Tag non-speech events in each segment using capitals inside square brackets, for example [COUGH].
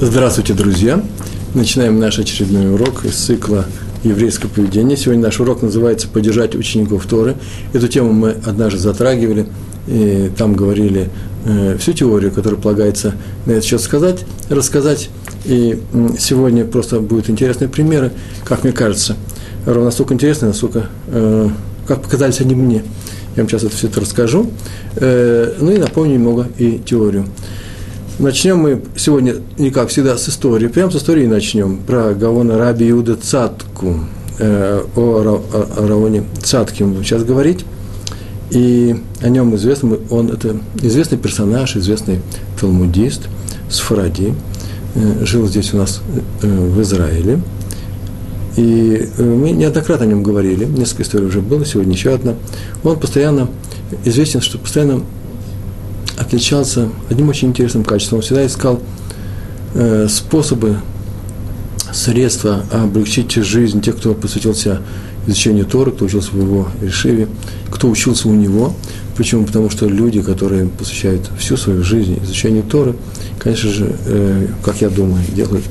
Здравствуйте, друзья! Начинаем наш очередной урок из цикла «Еврейское поведение». Сегодня наш урок называется «Поддержать учеников Торы». Эту тему мы однажды затрагивали, и там говорили э, всю теорию, которая полагается на этот счет сказать, рассказать. И сегодня просто будут интересные примеры, как мне кажется, ровно настолько интересные, насколько, э, как показались они мне. Я вам сейчас это все это расскажу. Э, ну и напомню немного и теорию. Начнем мы сегодня, не как всегда, с истории. Прямо с истории начнем. Про Гавона Раби Иуда Цатку. Э, о, о, Равоне Цатке мы будем сейчас говорить. И о нем известно, он это известный персонаж, известный талмудист с Фаради. Э, жил здесь у нас э, в Израиле. И э, мы неоднократно о нем говорили, несколько историй уже было, сегодня еще одна. Он постоянно известен, что постоянно отличался одним очень интересным качеством. Он всегда искал э, способы, средства облегчить жизнь тех, кто посвятился изучению Торы, кто учился в его решиве, кто учился у него. Почему? Потому что люди, которые посвящают всю свою жизнь изучению Торы, конечно же, э, как я думаю, делают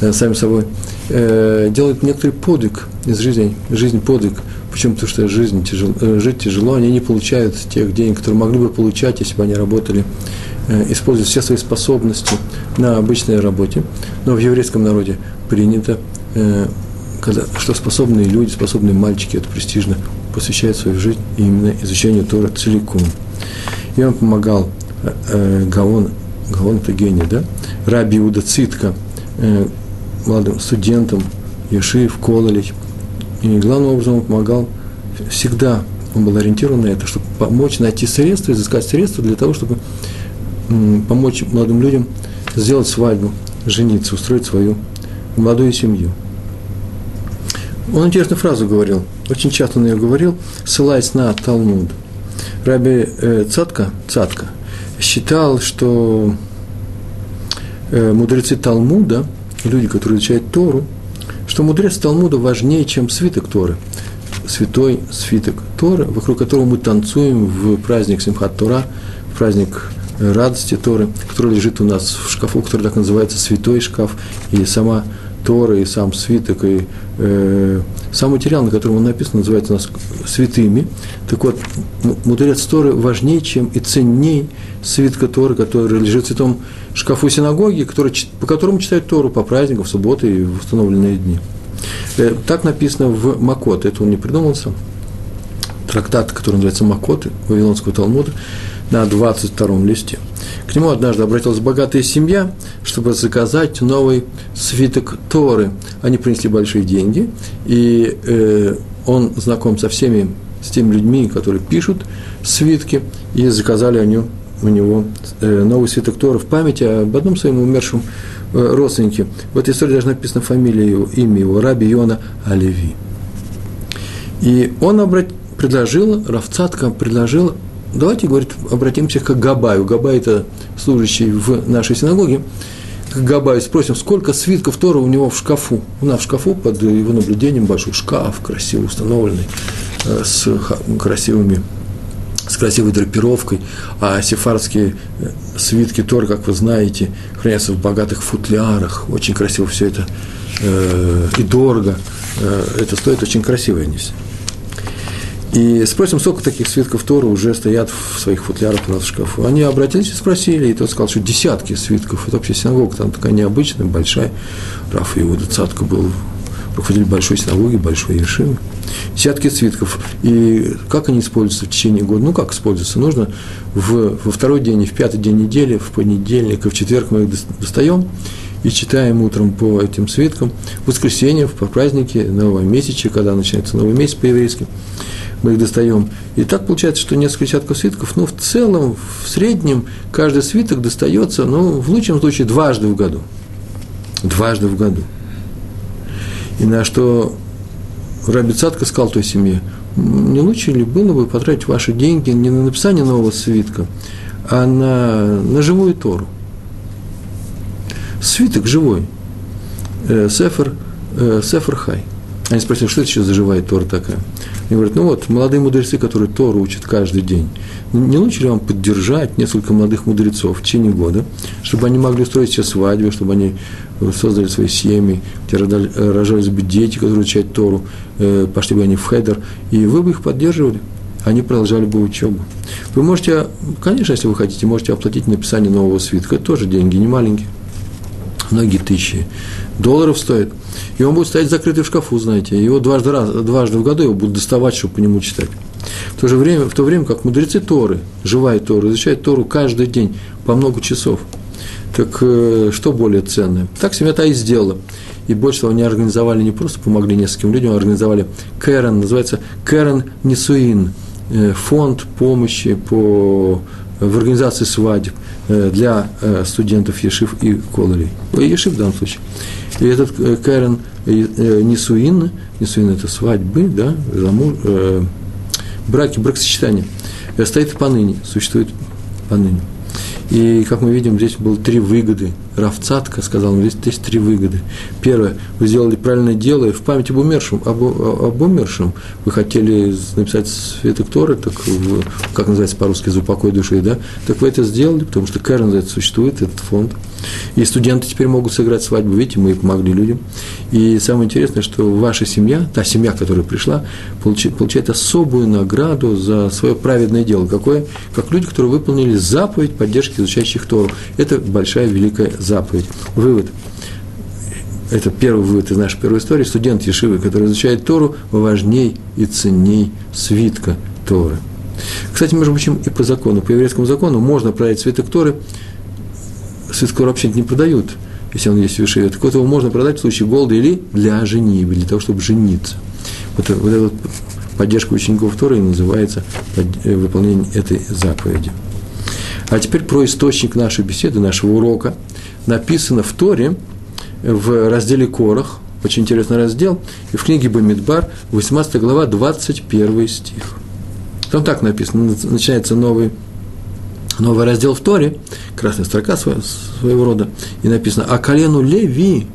э, сами собой, э, делают некоторый подвиг из жизни, жизнь подвиг – Почему? Потому что жизнь тяжело, э, жить тяжело, они не получают тех денег, которые могли бы получать, если бы они работали, э, используя все свои способности на обычной работе. Но в еврейском народе принято, э, что способные люди, способные мальчики, это престижно, посвящают свою жизнь именно изучению Тора целиком. И он помогал Гаон, Гаон это гений, да? Раби Иуда Цитка, молодым студентам, Ешив, Кололич – и главным образом он помогал всегда, он был ориентирован на это, чтобы помочь найти средства, изыскать средства для того, чтобы помочь молодым людям сделать свадьбу, жениться, устроить свою молодую семью. Он интересную фразу говорил, очень часто он ее говорил, ссылаясь на Талмуд. Раби э, Цатка, Цатка считал, что э, мудрецы Талмуда, люди, которые изучают Тору, что мудрец Талмуда важнее, чем свиток Торы. Святой свиток Торы, вокруг которого мы танцуем в праздник Симхат Тора, в праздник радости Торы, который лежит у нас в шкафу, который так называется святой шкаф, и сама Тора, и сам свиток, и э, сам материал, на котором он написан, называется у нас святыми. Так вот, мудрец Торы важнее, чем и ценней свитка Торы, который лежит в святом шкафу синагоги, который, по которому читают Тору по праздникам, в субботы и в установленные дни. Э, так написано в Макот, это он не придумал сам. Трактат, который называется Макот, Вавилонского Талмуда, на 22 листе. К нему однажды обратилась богатая семья, чтобы заказать новый свиток Торы. Они принесли большие деньги, и э, он знаком со всеми, с теми людьми, которые пишут свитки, и заказали они у него э, новый свиток Тора в памяти об одном своем умершем э, родственнике. В этой истории даже написано фамилия его, имя его, Раби Йона Алеви. И он обрат... предложил, Равцатка предложил, давайте, говорит, обратимся к Габаю. Габай – это служащий в нашей синагоге. К Габаю спросим, сколько свитков Тора у него в шкафу. У нас в шкафу под его наблюдением большой шкаф, красиво установленный, э, с красивыми с красивой драпировкой, а сефардские э, свитки Тор, как вы знаете, хранятся в богатых футлярах, очень красиво все это э, и дорого, э, это стоит очень красиво они все. И спросим, сколько таких свитков Тора уже стоят в своих футлярах у нас в шкафу. Они обратились и спросили, и тот сказал, что десятки свитков. Это вообще синагога там такая необычная, большая. Раф Иуда Цатка был руководитель большой синагоги, большой Ешивы десятки свитков. И как они используются в течение года? Ну, как используются? Нужно в, во второй день в пятый день недели, в понедельник и в четверг мы их достаем и читаем утром по этим свиткам. В воскресенье, по празднике, нового месяца, когда начинается новый месяц по-еврейски, мы их достаем. И так получается, что несколько десятков свитков, ну, в целом, в среднем, каждый свиток достается, ну, в лучшем случае, дважды в году. Дважды в году. И на что Раби Цатка сказал той семье, не лучше ли было бы потратить ваши деньги не на написание нового свитка, а на, на живую Тору? Свиток живой. Э, сефер, э, сефер хай. Они спросили, что это еще за живая Тора такая? И говорят, ну вот, молодые мудрецы, которые Тору учат каждый день, не лучше ли вам поддержать несколько молодых мудрецов в течение года, чтобы они могли устроить себе свадьбу, чтобы они создали свои семьи, где рожались бы дети, которые учат Тору, э, пошли бы они в хедер, и вы бы их поддерживали они продолжали бы учебу. Вы можете, конечно, если вы хотите, можете оплатить написание нового свитка. Это тоже деньги, не маленькие. Многие тысячи долларов стоит. И он будет стоять закрытый в шкафу, знаете. Его дважды, раз, дважды в году его будут доставать, чтобы по нему читать. В то же время, в то время как мудрецы Торы, живая Тору, изучают Тору каждый день по много часов. Так э, что более ценное? Так семья-то и сделала. И больше того, они организовали, не просто помогли нескольким людям, а организовали Кэрон, называется Кэрон Несуин – Э, фонд помощи по, в организации свадеб для э, студентов Ешив и Колорей. Ешив в данном случае. И этот Кэрен Нисуин, Нисуин – это свадьбы, да, замуж, браки, бракосочетания, стоит поныне, существует поныне. И, как мы видим, здесь было три выгоды. Равцатка сказал, здесь есть три выгоды. Первое, вы сделали правильное дело, и в память об умершем, об, об умершем вы хотели написать свиток Торы, так, как называется по-русски, за упокой души, да? Так вы это сделали, потому что Кэрон за это существует, этот фонд. И студенты теперь могут сыграть свадьбу, видите, мы помогли людям. И самое интересное, что ваша семья, та семья, которая пришла, получает, получает особую награду за свое праведное дело. Какое? Как люди, которые выполнили заповедь поддержки изучающих Тору. Это большая, великая заповедь. Вывод. Это первый вывод из нашей первой истории. Студент Ешивы, который изучает Тору, важней и ценней свитка Торы. Кстати, между прочим, и по закону, по еврейскому закону можно продать свиток Торы свиток вообще не продают, если он есть в Ешиве. Так вот его можно продать в случае голода или для женитьбы, для того, чтобы жениться. Вот, вот эта вот поддержка учеников Торы называется э, выполнение этой заповеди. А теперь про источник нашей беседы, нашего урока. Написано в Торе, в разделе Корах, очень интересный раздел, и в книге Бамидбар, 18 глава, 21 стих. Там так написано, начинается новый новый раздел в Торе, красная строка своего, своего рода, и написано, а колену Леви,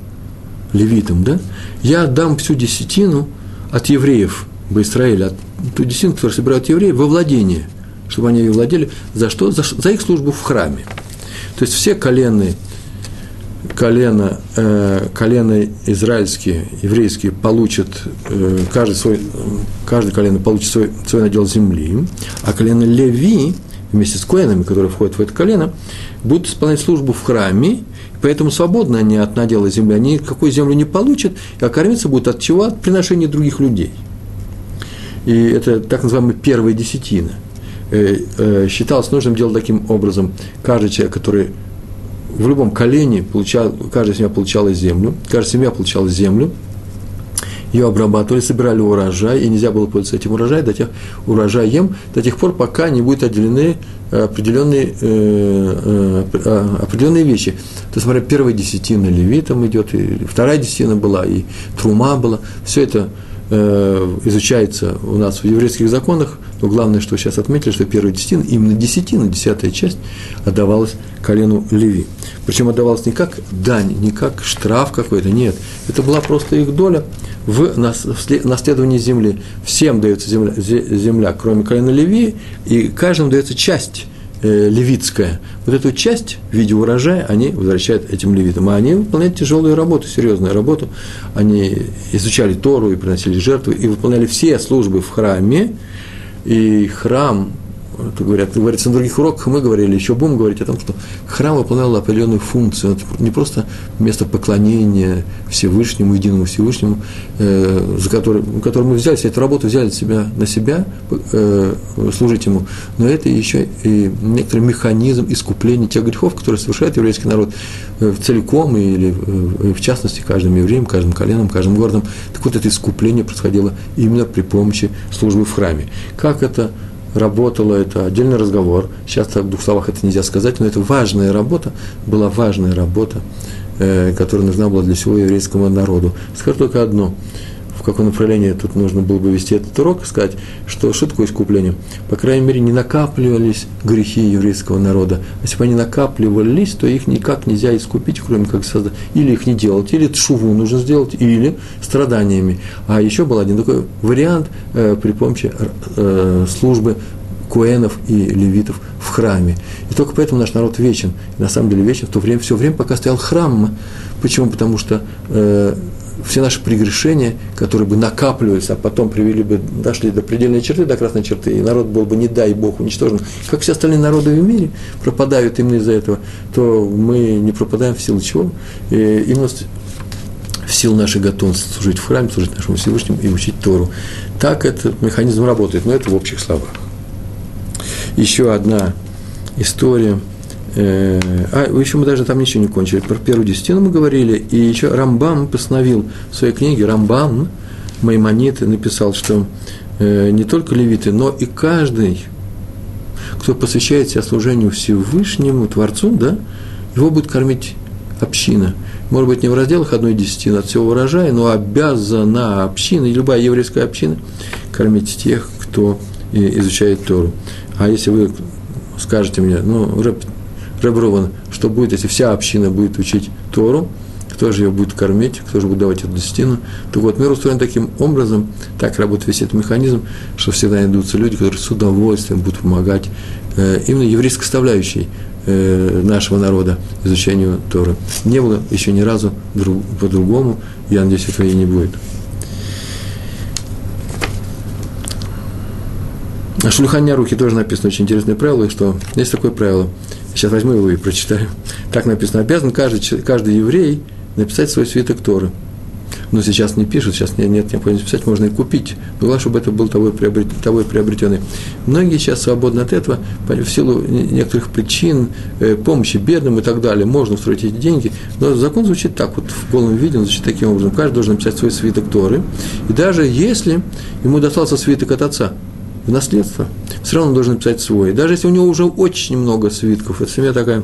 левитам, да, я отдам всю десятину от евреев в Израиле, от ту десятину, которую собирают евреи, во владение, чтобы они ее владели, за что? За, за их службу в храме. То есть все колены, колено, э, колено израильские, еврейские получат, э, каждый, свой, каждый колено получит свой, свой надел земли, а колено Леви – вместе с коинами, которые входят в это колено, будут исполнять службу в храме, поэтому свободны они от надела земли, они никакой землю не получат, а кормиться будут от чего? От приношения других людей. И это так называемая первая десятина. Э, э, считалось нужным делать таким образом. Каждый человек, который в любом колене получал, каждая семья получала землю, каждая семья получала землю – ее обрабатывали, собирали урожай, и нельзя было пользоваться этим урожаем до тех, урожаем до тех пор, пока не будут отделены определенные, э, определенные вещи. То есть, смотря, первая десятина левитам идет, и вторая десятина была, и трума была. Все это изучается у нас в еврейских законах, но главное, что сейчас отметили, что первая десятина, именно десятина, десятая часть, отдавалась колену Леви. Причем отдавалась не как дань, не как штраф какой-то, нет. Это была просто их доля в наследовании земли. Всем дается земля, земля кроме колена Леви, и каждому дается часть э, левитская. Вот эту часть в виде урожая они возвращают этим левитам. А они выполняют тяжелую работу, серьезную работу. Они изучали Тору и приносили жертвы, и выполняли все службы в храме. И храм это говорят, говорится на других уроках, мы говорили, еще будем говорить о том, что храм выполнял определенную функцию. Это не просто место поклонения Всевышнему, единому Всевышнему, э, за который, который мы взяли, эту работу взяли себя, на себя, э, служить ему, но это еще и некоторый механизм искупления тех грехов, которые совершает еврейский народ э, целиком или э, в частности каждым евреем, каждым коленом, каждым городом. Так вот, это искупление происходило именно при помощи службы в храме. Как это работала, это отдельный разговор. Сейчас в двух словах это нельзя сказать, но это важная работа, была важная работа, э, которая нужна была для всего еврейского народу. Скажу только одно. В каком направлении тут нужно было бы вести этот урок, сказать, что такое искупление? По крайней мере, не накапливались грехи еврейского народа. Если бы они накапливались, то их никак нельзя искупить, кроме как создать. Или их не делать, или шуву нужно сделать, или страданиями. А еще был один такой вариант э, при помощи э, службы куэнов и левитов в храме. И только поэтому наш народ вечен. И на самом деле вечен в то время, все время, пока стоял храм. Почему? Потому что э, все наши прегрешения, которые бы накапливались, а потом привели бы, дошли до предельной черты, до красной черты, и народ был бы, не дай Бог, уничтожен, как все остальные народы в мире пропадают именно из-за этого, то мы не пропадаем в силу чего? И именно в силу нашей готовности служить в храме, служить нашему Всевышнему и учить Тору. Так этот механизм работает, но это в общих словах. Еще одна история – Э, а еще мы даже там ничего не кончили. Про первую десятину мы говорили, и еще Рамбам постановил в своей книге, Рамбам, Маймонит, написал, что э, не только левиты, но и каждый, кто посвящает себя служению Всевышнему, Творцу, да, его будет кормить община. Может быть, не в разделах одной десятины от всего урожая, но обязана община, любая еврейская община, кормить тех, кто э, изучает Тору. А если вы скажете мне, ну, Реброван, что будет, если вся община будет учить Тору, кто же ее будет кормить, кто же будет давать эту десятину. Так вот, мир устроен таким образом, так работает весь этот механизм, что всегда найдутся люди, которые с удовольствием будут помогать э, именно еврейской составляющей э, нашего народа изучению Торы. Не было еще ни разу друг, по-другому, я надеюсь, этого и не будет. На Шульхане руки тоже написано очень интересное правило, что есть такое правило – Сейчас возьму его и прочитаю. Так написано. Обязан каждый, каждый еврей написать свой свиток Торы. Но сейчас не пишут, сейчас нет, нет необходимости писать, можно и купить. Но главное, чтобы это был того приобрет, того приобретенный. Многие сейчас свободны от этого, в силу некоторых причин, э, помощи бедным и так далее, можно устроить эти деньги. Но закон звучит так, вот в голом виде, он звучит таким образом. Каждый должен написать свой свиток Торы. И даже если ему достался свиток от отца – в наследство, все равно он должен писать свой. Даже если у него уже очень много свитков, эта семья такая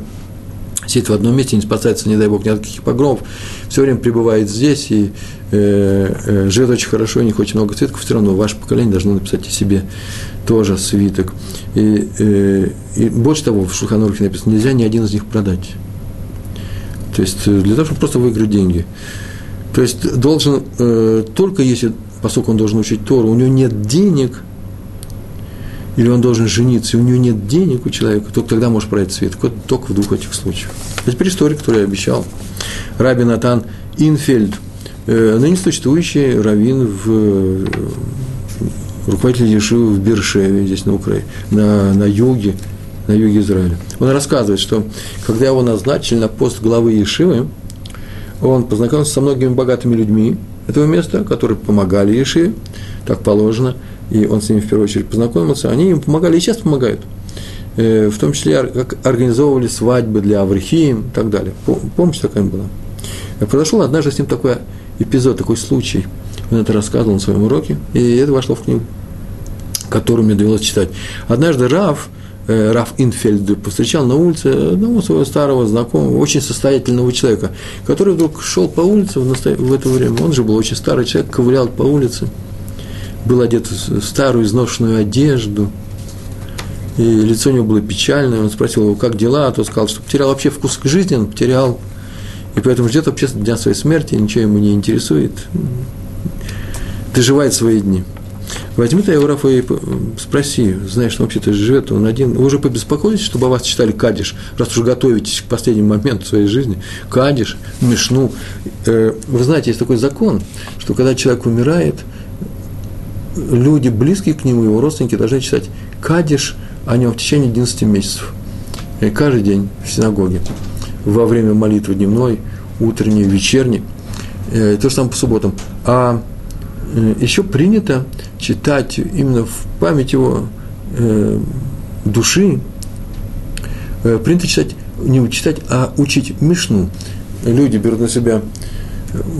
сидит в одном месте, не спасается, не дай бог, ни от каких погромов, все время пребывает здесь и э, э, живет очень хорошо, не хочет много свитков, все равно ваше поколение должно написать о себе тоже свиток. И, э, и больше того, в Шуханурке написано, нельзя ни один из них продать. То есть э, для того, чтобы просто выиграть деньги. То есть должен, э, только если, поскольку он должен учить Тору, у него нет денег – или он должен жениться, и у него нет денег у человека, только тогда может пройти свет. Только в двух этих случаях. А теперь история, которую я обещал. Раби Натан Инфельд, э, ныне существующий раввин в э, руководитель Ешивы в Бершеве, здесь на Украине, на, на юге, на юге Израиля. Он рассказывает, что когда его назначили на пост главы Ешивы, он познакомился со многими богатыми людьми этого места, которые помогали Ешиве, так положено – и он с ними в первую очередь познакомился, они им помогали и сейчас помогают. Э, в том числе, как организовывали свадьбы для Аврихием и так далее. Помощь такая была. Э, произошел однажды с ним такой эпизод, такой случай. Он это рассказывал на своем уроке, и это вошло в книгу, которую мне довелось читать. Однажды Раф, э, Раф Инфельд повстречал на улице одного своего старого знакомого, очень состоятельного человека, который вдруг шел по улице в, насто... в это время. Он же был очень старый человек, ковылял по улице – был одет в старую изношенную одежду, и лицо у него было печальное, он спросил его, как дела, а тот сказал, что потерял вообще вкус к жизни, он потерял, и поэтому ждет вообще дня своей смерти, ничего ему не интересует, доживает свои дни. Возьми ты его, Рафа, и спроси, знаешь, он вообще-то живет, он один. Вы уже побеспокоились, чтобы о вас читали кадиш, раз уж готовитесь к последнему моменту своей жизни? Кадиш, мешну. Э, вы знаете, есть такой закон, что когда человек умирает – люди, близкие к нему, его родственники, должны читать кадиш о нем в течение 11 месяцев. И каждый день в синагоге. Во время молитвы дневной, утренней, вечерней. И то же самое по субботам. А э, еще принято читать именно в память его э, души, э, принято читать, не читать, а учить Мишну. Люди берут на себя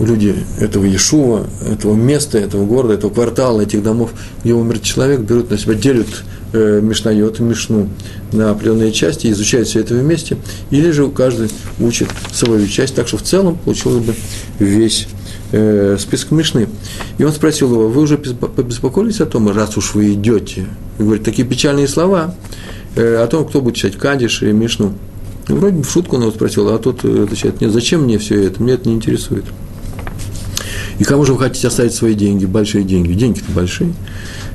люди этого Иешува, этого места, этого города, этого квартала, этих домов, где умер человек, берут на себя, делят э, Мишнайот, Мишну на определенные части, изучают все это вместе, или же каждый учит свою часть, так что в целом получилось бы весь, э, список Мишны. И он спросил его, вы уже побеспокоились о том, раз уж вы идете? И говорит, такие печальные слова э, о том, кто будет читать Кадиш и Мишну. Вроде бы в шутку он его спросил, а тот э, отвечает, нет, зачем мне все это, меня это не интересует. И кому же вы хотите оставить свои деньги, большие деньги? Деньги-то большие.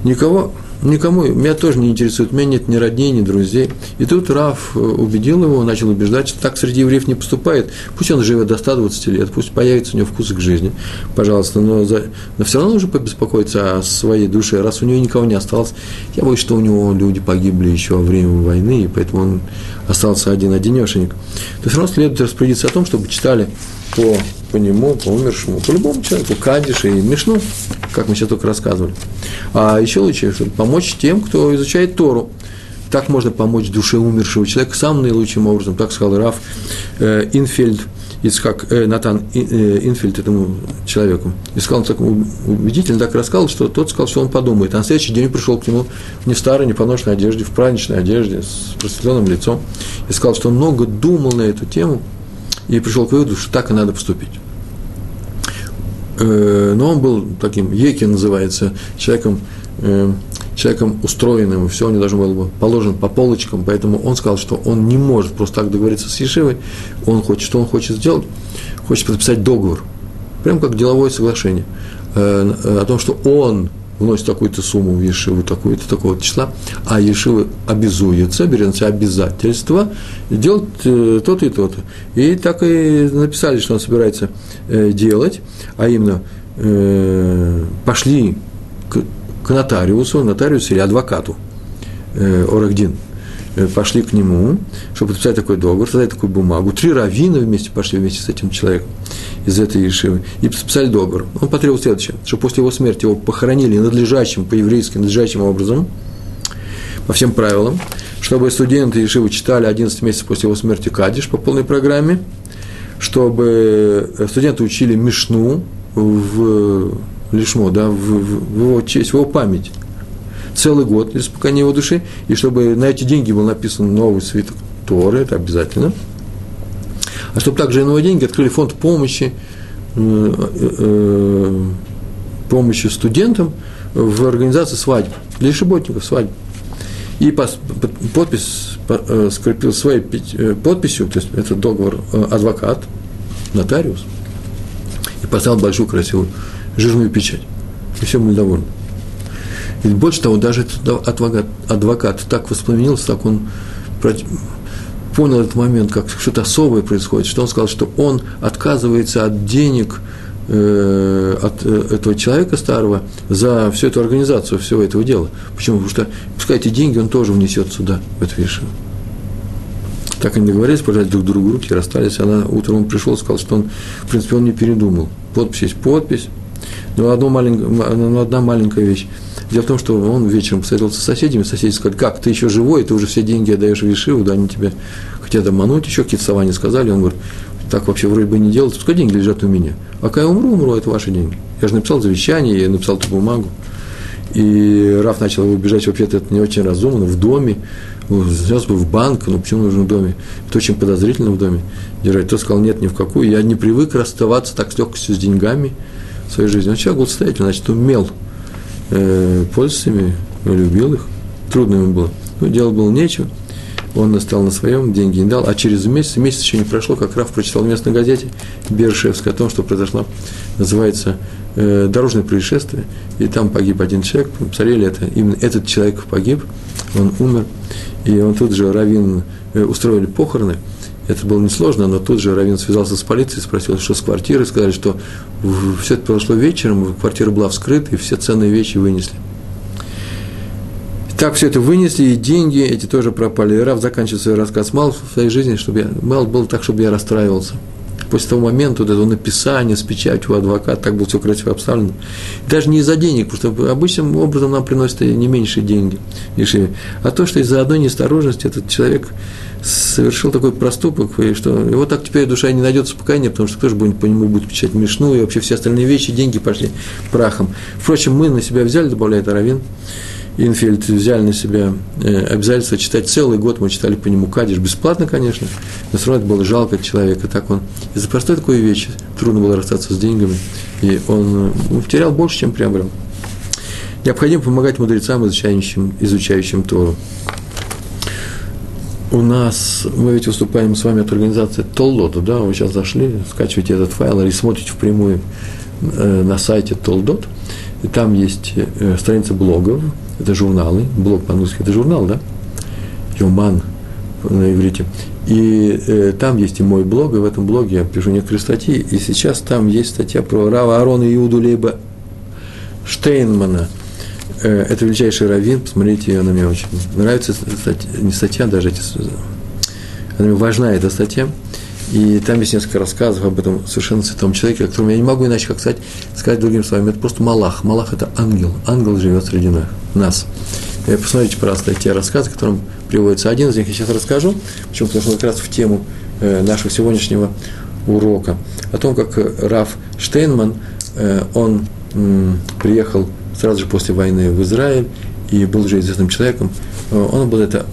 Никого, никому, меня тоже не интересует, меня нет ни родней, ни друзей. И тут Раф э, убедил его, начал убеждать, что так среди евреев не поступает. Пусть он живет до 120 лет, пусть появится у него вкус к жизни, пожалуйста, но, за, но все равно нужно побеспокоиться о своей душе, раз у него никого не осталось. Я боюсь, что у него люди погибли еще во время войны, и поэтому он остался один-одинешенек. То все равно следует распорядиться о том, чтобы читали по по нему, по умершему, по любому человеку, Кадиша и Мишну, как мы сейчас только рассказывали. А еще лучше, чтобы помочь тем, кто изучает Тору. Так можно помочь душе умершего человека самым наилучшим образом, так сказал Раф э, Инфельд, Ицхак, э, Натан э, Инфельд этому человеку. И сказал, он так убедительно так рассказал, что тот сказал, что он подумает. А на следующий день пришел к нему не в старой, не поношенной одежде, в праздничной одежде, с просветленным лицом. И сказал, что он много думал на эту тему, и пришел к выводу, что так и надо поступить. Э, но он был таким, Еки называется, человеком, э, человеком устроенным, все у него должно было быть положено по полочкам, поэтому он сказал, что он не может просто так договориться с Ешивой, он хочет, что он хочет сделать, хочет подписать договор, прям как деловое соглашение, э, о том, что он вносит такую-то сумму в Ешиву, такую-то, такого числа, а Ешива обязуется, берет на себя обязательство делать э, то-то и то-то. И так и написали, что он собирается э, делать, а именно э, пошли к, нотариусу, нотариусу или адвокату, Орагдин, пошли к нему, чтобы подписать такой договор, создать такую бумагу. Три раввина вместе пошли вместе с этим человеком из этой Ешивы, и подписали договор. Он потребовал следующее, что после его смерти его похоронили надлежащим, по-еврейски, надлежащим образом, по всем правилам, чтобы студенты Ешивы читали 11 месяцев после его смерти Кадиш по полной программе, чтобы студенты учили Мишну в Лишмо, да, в, в, в его честь, в его память, целый год для успокоения его души, и чтобы на эти деньги был написан новый свиток Торы, это обязательно – а чтобы также и новые деньги открыли фонд помощи, э, э, помощи студентам в организации свадьб, для шиботников свадьб. И подпись э, скрепил своей подписью, то есть это договор адвокат, нотариус, и поставил большую красивую жирную печать. И все были довольны. И больше того, даже этот адвокат, адвокат так воспламенился, так он понял этот момент, как что-то особое происходит, что он сказал, что он отказывается от денег э, от э, этого человека старого за всю эту организацию всего этого дела. Почему? Потому что, пускай эти деньги он тоже внесет сюда, в эту вишиву. Так они договорились, пожать друг другу руки, расстались. Она утром он пришел сказал, что он, в принципе, он не передумал. Подпись есть подпись. Но, одно маленькое, но одна маленькая вещь. Дело в том, что он вечером посоветовался с соседями, соседи сказали, как, ты еще живой, ты уже все деньги отдаешь в Вишиву, да, они тебя хотят обмануть, еще какие-то слова не сказали, он говорит, так вообще вроде бы не делать, пускай деньги лежат у меня. А когда я умру, умру, это ваши деньги. Я же написал завещание, я написал эту бумагу. И Раф начал убежать, вообще-то это не очень разумно, в доме, сейчас бы в банк, но почему нужно в доме? Это очень подозрительно в доме держать. Тот сказал, нет, ни в какую, я не привык расставаться так с легкостью с деньгами своей жизни. Он человек был состоятельный, значит, умел э, пользоваться ими, любил их, трудно ему было. Но делать было нечего, он настал на своем, деньги не дал, а через месяц, месяц еще не прошло, как Раф прочитал в местной газете Бершевской о том, что произошло, называется э, «Дорожное происшествие», и там погиб один человек, посмотрели это, именно этот человек погиб, он умер, и он тут же, Равин, э, устроили похороны, это было несложно, но тут же Равин связался с полицией, спросил, что с квартиры, сказали, что все это произошло вечером, квартира была вскрыта, и все ценные вещи вынесли. Так все это вынесли, и деньги эти тоже пропали. И Раф заканчивает свой рассказ. Мало в своей жизни, чтобы я, мало было так, чтобы я расстраивался. После того момента, вот этого написания с печатью адвоката, так было все красиво обставлено. Даже не из-за денег, потому что обычным образом нам приносят не меньшие деньги, дешевле. А то, что из-за одной неосторожности этот человек совершил такой проступок, и что его так теперь душа не найдет успокоения, потому что кто же будет по нему будет печатать мешну, и вообще все остальные вещи, деньги пошли прахом. Впрочем, мы на себя взяли, добавляет Аравин, Инфельд взяли на себя э, обязательство читать целый год, мы читали по нему Кадиш, бесплатно, конечно, но все равно это было жалко человека, так он из-за простой такой вещи трудно было расстаться с деньгами, и он ну, потерял больше, чем приобрел. Необходимо помогать мудрецам, изучающим, изучающим Тору. У нас, мы ведь выступаем с вами от организации Толдота, да, вы сейчас зашли, скачиваете этот файл или смотрите впрямую э, на сайте Толдот, и там есть э, страница блогов, это журналы, блог по-английски это журнал, да, Юман на иврите. И э, там есть и мой блог, и в этом блоге я пишу некоторые статьи, и сейчас там есть статья про Рава Арона Иуду Лейба Штейнмана. Э, это величайший раввин, посмотрите ее, она мне очень нравится, статья, не статья даже, эти, она мне важна эта статья. И там есть несколько рассказов об этом совершенно святом человеке, о котором я не могу иначе как сказать, сказать другим словами. Это просто Малах. Малах – это ангел. Ангел живет среди нас. И посмотрите, пожалуйста, те рассказы, которым приводится. Один из них я сейчас расскажу. Почему? Потому что он как раз в тему э, нашего сегодняшнего урока. О том, как Раф Штейнман, э, он приехал сразу же после войны в Израиль и был уже известным человеком. Э, он обладает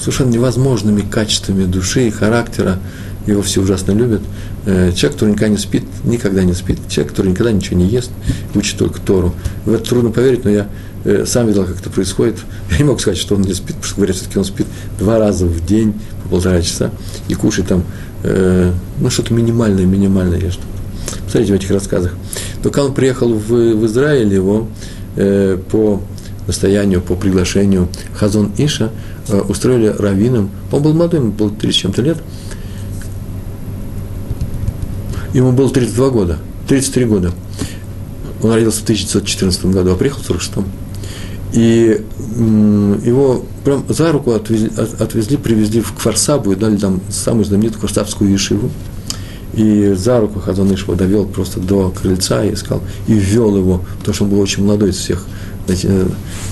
совершенно невозможными качествами души и характера, его все ужасно любят. Э, человек, который никогда не спит, никогда не спит. Человек, который никогда ничего не ест, учит только Тору. В это трудно поверить, но я э, сам видел, как это происходит. [LAUGHS] Я не могу сказать, что он не спит, потому что говорят, все-таки он спит два раза в день по полтора часа и кушает там, ну, что-то минимальное, минимальное ешь. Посмотрите в этих рассказах. Только он приехал в, в Израиль, его э, по настоянию, по приглашению Хазон Иша э, устроили раввином. Он был молодой, ему было 30 чем-то лет – Ему было 32 года, 33 года. Он родился в 1914 году, а приехал в 1946. И его прям за руку отвезли, отвезли привезли в Кфарсабу и дали там самую знаменитую Кфарсабскую ешиву. И за руку Хазон его довел просто до крыльца и сказал, и ввел его, потому что он был очень молодой из всех Э,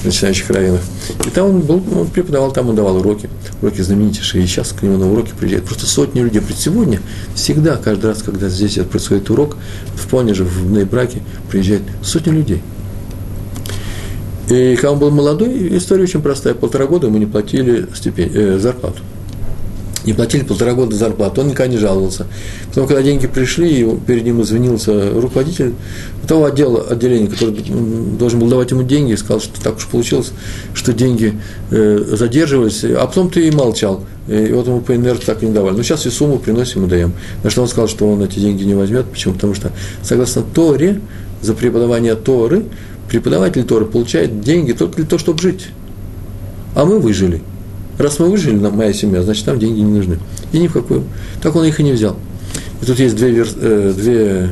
начинающих раввинов. И там он, был, он преподавал, там он давал уроки, уроки знаменитейшие. И сейчас к нему на уроки приезжают просто сотни людей. Сегодня, всегда, каждый раз, когда здесь происходит урок, в Понеже, в Нейбраке, приезжают сотни людей. И когда он был молодой, история очень простая. Полтора года ему не платили степень, э, зарплату не платили полтора года зарплату, он никогда не жаловался. Потом, когда деньги пришли, перед ним извинился руководитель того отдела, отделения, который должен был давать ему деньги, сказал, что так уж получилось, что деньги э, задерживались, а потом ты и молчал. И вот ему ПНР так и не давали. Но сейчас и сумму приносим и даем. На что он сказал, что он эти деньги не возьмет. Почему? Потому что, согласно Торе, за преподавание Торы, преподаватель Торы получает деньги только для того, чтобы жить. А мы выжили. Раз мы выжили, моя семья, значит, нам деньги не нужны. И ни в какую. Так он их и не взял. И тут есть две, э, две,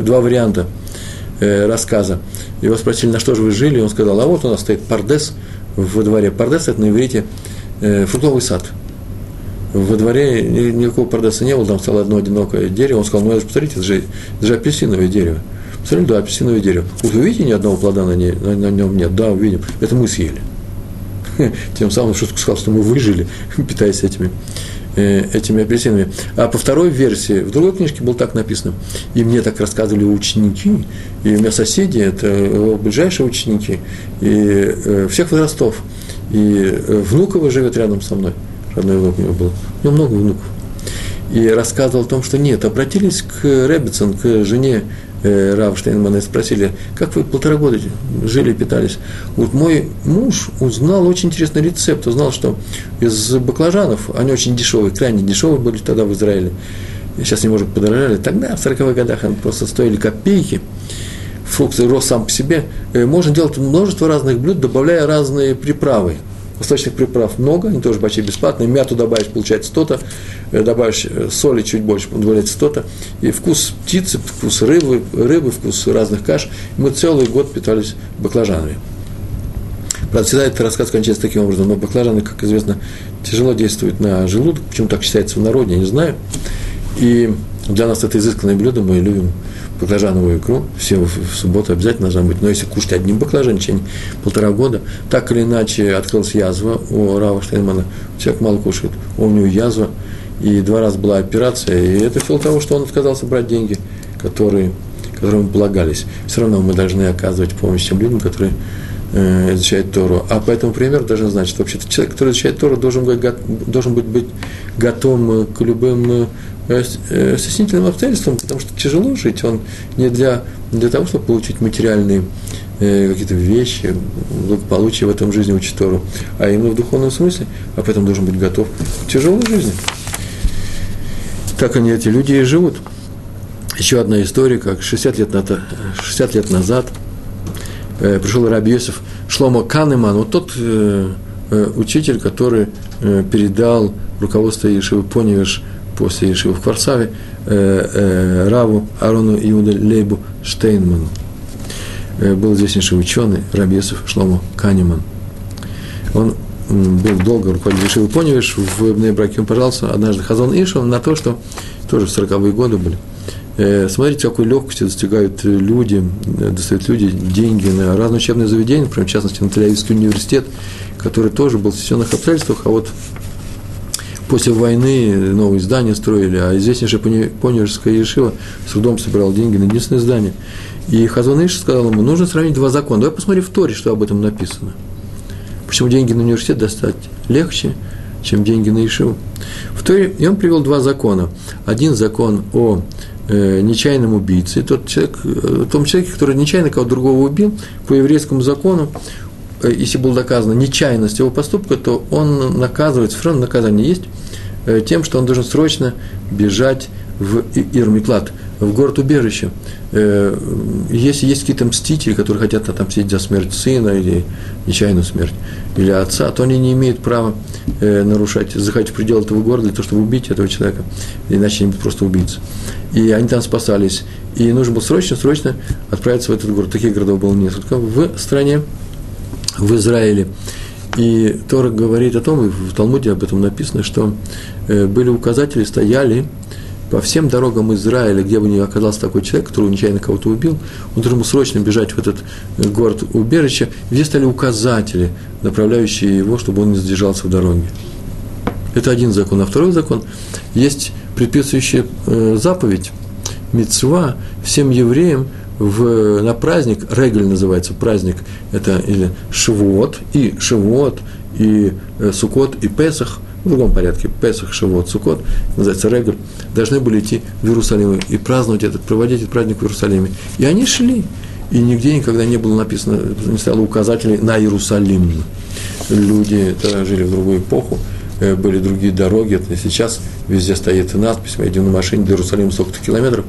два варианта э, рассказа. Его спросили, на что же вы жили, и он сказал, а вот у нас стоит пардес во дворе. Пардес – это на иврите э, фруктовый сад. Во дворе никакого пардеса не было, там стало одно одинокое дерево. Он сказал, ну, посмотрите, это же, это же апельсиновое дерево. Посмотрите, да, апельсиновое дерево. Вы видите, ни одного плода на, ней, на, на нем нет? Да, увидим. Это мы съели. [LAUGHS] тем самым шутку сказал, что мы выжили, [LAUGHS] питаясь этими, э, этими апельсинами. А по второй версии, в другой книжке было так написано, и мне так рассказывали ученики, и у меня соседи, это его ближайшие ученики, и э, всех возрастов, и э, внуково живет рядом со мной, родной внук у него был, у него много внуков. И рассказывал о том, что нет, обратились к Реббитсон, к жене э, и спросили, как вы полтора года жили, питались. Вот мой муж узнал очень интересный рецепт, узнал, что из баклажанов, они очень дешевые, крайне дешевые были тогда в Израиле, сейчас немножко подорожали, тогда в 40-х годах они просто стоили копейки, фрукт рос сам по себе, э, можно делать множество разных блюд, добавляя разные приправы – восточных приправ много, они тоже почти бесплатные. Мяту добавишь, получается то-то, э, добавишь э, соли чуть больше, получается то-то. И вкус птицы, вкус рыбы, рыбы, вкус разных каш. Мы целый год питались баклажанами. Правда, всегда этот рассказ кончается таким образом, но баклажаны, как известно, тяжело действуют на желудок, почему так считается в народе, я не знаю. И для нас это изысканное блюдо, мы любим баклажановую икру, все в, в субботу обязательно должна быть, но если кушать одним баклажан в течение полтора года, так или иначе открылась язва у Рава Штейнмана, человек мало кушает, у него язва, и два раза была операция, и это все того, что он отказался брать деньги, которые, которые ему полагались. Все равно мы должны оказывать помощь тем людям, которые э, изучает Тору. А по этому примеру должен знать, что вообще-то человек, который изучает Тору, должен быть, должен быть, быть готов к любым э, э, стеснительным обстоятельствам, потому что тяжело жить. Он не для, для того, чтобы получить материальные э, какие-то вещи, благополучие в этом жизни учить Тору, а именно в духовном смысле, а поэтому должен быть готов к тяжелой жизни. Так они, эти люди, и живут. Еще одна история, как 60 лет, на, 60 лет назад э, пришел Раби Шломо Канеман, вот тот э, э, учитель, который э, передал руководство Ешивы Поневиш после Ешивы в Кварцаве э, э, Раву Арону Иуда Лейбу Штейнману. Э, был известнейший ученый Раби Шломо Канеман. Он был долго руководитель Ешивы Поневиш в Бнебраке, он пожаловался однажды Хазон Ишев на то, что тоже в 40-е годы были. Э, смотрите, какой легкости достигают люди, э, достают люди деньги на разные учебные заведения, например, в частности, на Тель-Авивский университет, который тоже был в сессионных обстоятельствах, а вот после войны новые здания строили, а известнейшая Понежская Ешива с трудом собирал деньги на единственное здание. И Хазон Иш сказал ему, нужно сравнить два закона. Давай посмотри в Торе, что об этом написано. Почему деньги на университет достать легче, чем деньги на Ишиву. В Торе, и он привел два закона. Один закон о э, нечаянном убийце, тот человек, э, том человеке, который нечаянно кого-то другого убил, по еврейскому закону, э, если было доказано нечаянность его поступка, то он наказывается, все равно наказание есть, э, тем, что он должен срочно бежать в Ирмиклад, в город убежище. Э, если есть какие-то мстители, которые хотят отомстить за смерть сына или нечаянную смерть, или отца, то они не имеют права э, нарушать, заходить в пределы этого города для того, чтобы убить этого человека, иначе они будут просто убийцы. И они там спасались. И нужно было срочно, срочно отправиться в этот город. Таких городов было несколько в стране, в Израиле. И Тора говорит о том, и в Талмуде об этом написано, что э, были указатели, стояли, по всем дорогам Израиля, где бы ни оказался такой человек, который нечаянно кого-то убил, он должен был срочно бежать в этот э, город убежище, где стали указатели, направляющие его, чтобы он не задержался в дороге. Это один закон. А второй закон. Есть предписывающая э, заповедь, мецва всем евреям в, на праздник, Регль называется праздник, это или Шивот, и Шивот, и э, Сукот, и Песах – в другом порядке, Песах, Шавот, Сукот, называется Регаль, должны были идти в Иерусалим и праздновать этот, проводить этот праздник в Иерусалиме. И они шли, и нигде никогда не было написано, не стало указателей на Иерусалим. Люди жили в другую эпоху, были другие дороги, это сейчас везде стоит надпись, мы идем на машине до Иерусалима столько-то километров,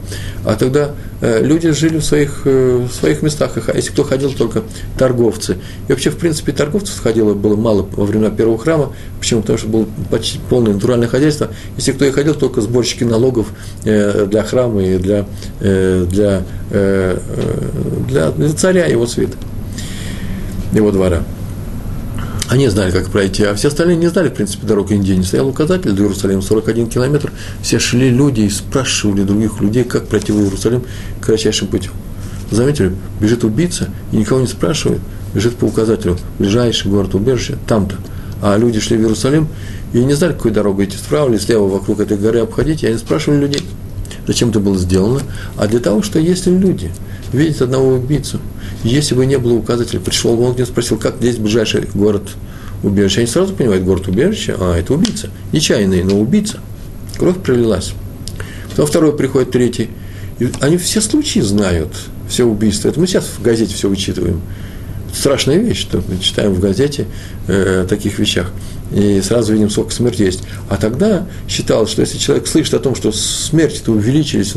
а тогда э, люди жили в своих, э, в своих местах, а если кто ходил, только торговцы. И вообще, в принципе, торговцев ходило было мало во времена первого храма, почему? Потому что было почти полное натуральное хозяйство, если кто и ходил, только сборщики налогов для храма и для, для, для, для царя его свита, его двора. Они знали, как пройти, а все остальные не знали, в принципе, дорог Индии. Не стоял указатель до Иерусалима 41 километр. Все шли люди и спрашивали других людей, как пройти в Иерусалим кратчайшим путем. Заметили, бежит убийца и никого не спрашивает, бежит по указателю, ближайший город убежище, там-то. А люди шли в Иерусалим и не знали, какой дорогой идти, справа или слева вокруг этой горы обходить, и они спрашивали людей. Зачем это было сделано? А для того, что если люди видят одного убийцу, если бы не было указателя, пришел нему спросил, как здесь ближайший город убежище, они сразу понимают, город убежище, а это убийца. Нечаянный, но убийца. Кровь пролилась. Потом второй приходит, третий. И они все случаи знают, все убийства. Это мы сейчас в газете все вычитываем. Страшная вещь, что мы читаем в газете э, о таких вещах и сразу видим, сколько смерти есть. А тогда считалось, что если человек слышит о том, что смерти-то увеличились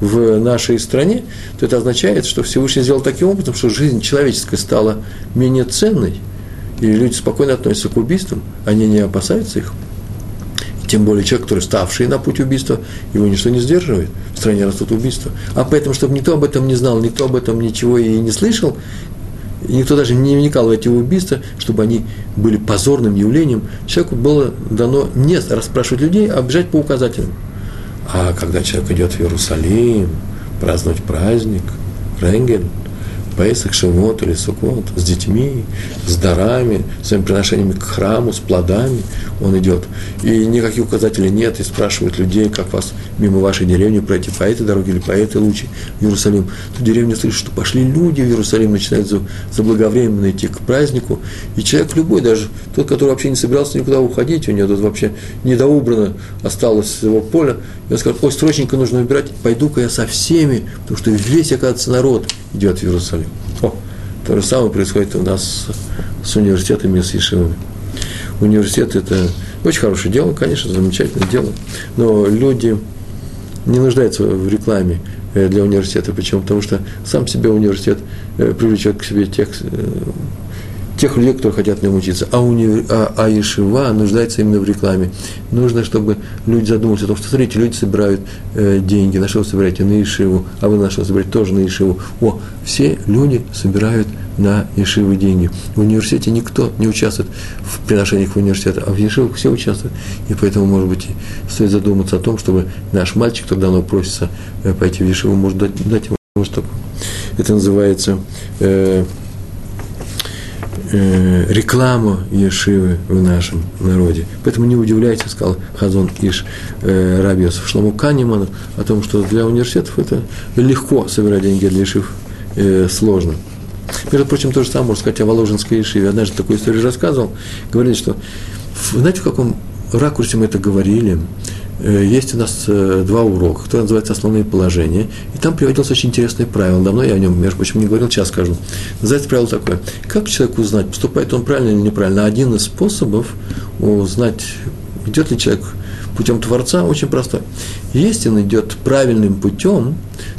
в нашей стране, то это означает, что Всевышний сделал таким образом, что жизнь человеческая стала менее ценной, и люди спокойно относятся к убийствам, они не опасаются их. Тем более человек, который ставший на путь убийства, его ничто не сдерживает. В стране растут убийства. А поэтому, чтобы никто об этом не знал, никто об этом ничего и не слышал, и никто даже не вникал в эти убийства, чтобы они были позорным явлением, человеку было дано не расспрашивать людей, а бежать по указателям. А когда человек идет в Иерусалим, праздновать праздник, Ренгель, Песах, Шавот или Суквот, с детьми, с дарами, с своими приношениями к храму, с плодами он идет. И никаких указателей нет, и спрашивают людей, как вас мимо вашей деревни пройти по этой дороге или по этой луче в Иерусалим. Тут деревня слышит, что пошли люди в Иерусалим, начинают заблаговременно идти к празднику, и человек любой, даже тот, который вообще не собирался никуда уходить, у него тут вообще недоубрано осталось его поле, и он скажет, ой, срочненько нужно убирать, пойду-ка я со всеми, потому что весь, оказывается, народ идет в Иерусалим. То же самое происходит у нас с университетами и с Ешивами. Университет – это очень хорошее дело, конечно, замечательное дело, но люди не нуждаются в рекламе э, для университета. Почему? Потому что сам себе университет э, привлечет к себе тех, э, тех людей, которые хотят в нем учиться. А, уни... а, а Ешива нуждается именно в рекламе. Нужно, чтобы люди задумались о том, что, смотрите, люди собирают э, деньги, на что вы собираете? На Ешиву, а вы на что собираете? Тоже на Ешиву. О, все люди собирают на Ешивы деньги. В университете никто не участвует в приношениях в университет, а в Ешивах все участвуют. И поэтому, может быть, стоит задуматься о том, чтобы наш мальчик, когда он просится э, пойти в Ешиву, может дать, дать ему что Это называется э, э, рекламу Ешивы в нашем народе. Поэтому не удивляйтесь, сказал Хазон Иш э, Рабиосов Шлому Канеману о том, что для университетов это легко собирать деньги для Ешив, э, сложно. Между прочим, то же самое можно сказать о Воложенской Ешиве. Однажды такую историю рассказывал. Говорили, что знаете, в каком ракурсе мы это говорили? Э, есть у нас э, два урока, который называется «Основные положения», и там приводилось очень интересное правило. Давно я о нем, между прочим, не говорил, сейчас скажу. Называется правило такое. Как человек узнать, поступает он правильно или неправильно? Один из способов узнать, идет ли человек путем Творца очень простой. Если он идет правильным путем,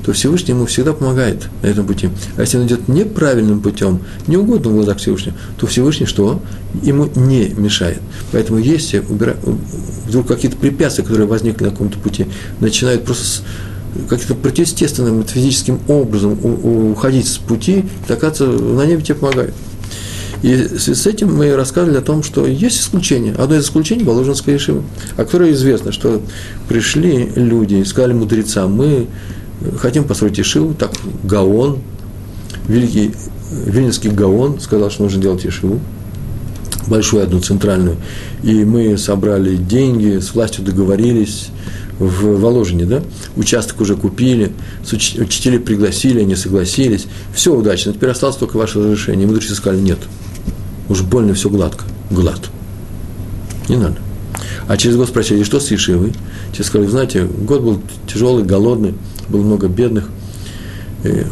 то Всевышний ему всегда помогает на этом пути. А если он идет неправильным путем, неугодным в глазах Всевышнего, то Всевышний что? Ему не мешает. Поэтому если убира... вдруг какие-то препятствия, которые возникли на каком-то пути, начинают просто как-то противоестественным физическим образом уходить с пути, оказывается, на небе тебе помогают. И с этим мы рассказывали о том, что есть исключение. Одно из исключений – Воложенская Ешива, о которой известно, что пришли люди и сказали мудрецам, мы хотим построить Ешиву, так Гаон, великий Вильнинский Гаон сказал, что нужно делать Ешиву, большую одну центральную, и мы собрали деньги, с властью договорились, в Воложине, да, участок уже купили, учителей пригласили, они согласились, все удачно, теперь осталось только ваше разрешение. Мудрецы сказали, нет, Уж больно все гладко. Глад. Не надо. А через год спросили, что с Ешивой? Те сказали, знаете, год был тяжелый, голодный, было много бедных, и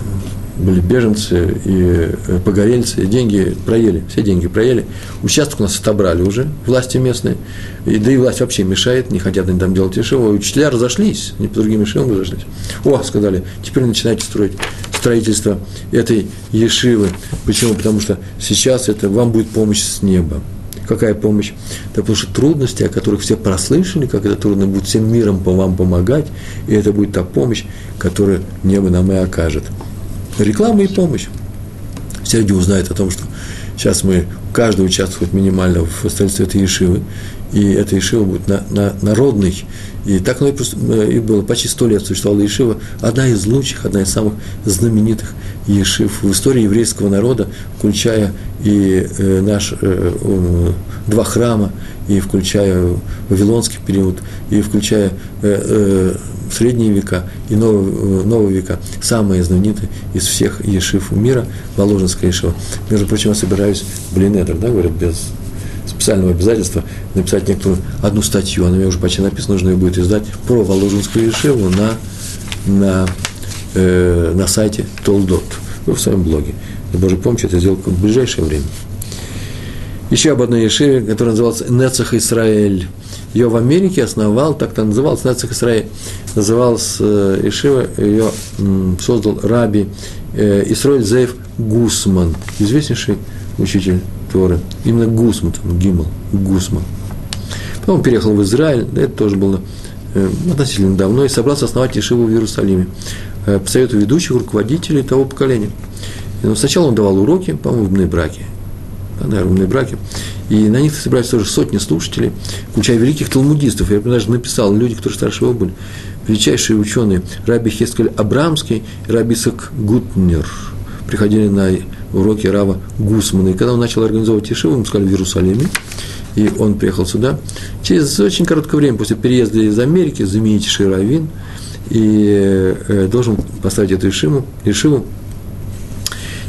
были беженцы и э, погорельцы, и деньги проели, все деньги проели. Участок у нас отобрали уже, власти местные, и, да и власть вообще мешает, не хотят они там делать Ешиву. Учителя разошлись, они по другим Ешивам разошлись. О, сказали, теперь начинайте строить строительства этой Ешивы. Почему? Потому что сейчас это вам будет помощь с неба. Какая помощь? Да потому что трудности, о которых все прослышали, как это трудно будет всем миром по вам помогать, и это будет та помощь, которую небо нам и окажет. Реклама и помощь. Все люди узнают о том, что сейчас мы, каждый участвует минимально в строительстве этой Ешивы, и эта Ешива будет на, на, народной, и так оно и, э, и было. Почти сто лет существовала Ешива, одна из лучших, одна из самых знаменитых Ешив в истории еврейского народа, включая и э, наш, э, э, два храма, и включая Вавилонский период, и включая э, э, средние века и новые, э, новые века, самые знаменитые из всех Ешив мира, Воложенская Ешива. Между прочим, я собираюсь в Блинедер, да, говорят, без специального обязательства написать некоторую одну статью, она у меня уже почти написана, нужно ее будет издать, про Воложенскую Ешеву на, на, э, на сайте Толдот, в своем блоге. С Божьей помощью это сделал в ближайшее время. Еще об одной Ешеве, которая называлась Нецах Исраэль. Ее в Америке основал, так-то назывался Нецах Исраэль. Называлась э, Ешева, ее создал раби э, Исраэль Зеев Гусман, известнейший учитель Торы. Именно Гусман, там, Гимл, Гусман. Потом он переехал в Израиль, это тоже было э, относительно давно, и собрался основать Ешиву в Иерусалиме э, по совету ведущих руководителей того поколения. Но сначала он давал уроки, по-моему, в браке, да, наверное, в браке, и на них собрались тоже сотни слушателей, включая великих талмудистов. Я даже написал, люди, которые старше его были, величайшие ученые, Раби Хескаль Абрамский Раби Сак Гутнер – приходили на уроки Рава Гусмана. И когда он начал организовывать Ешиву, ему сказали в Иерусалиме, и он приехал сюда. Через очень короткое время после переезда из Америки заменить Ширавин и э, должен поставить эту Ешиву. Ешиву.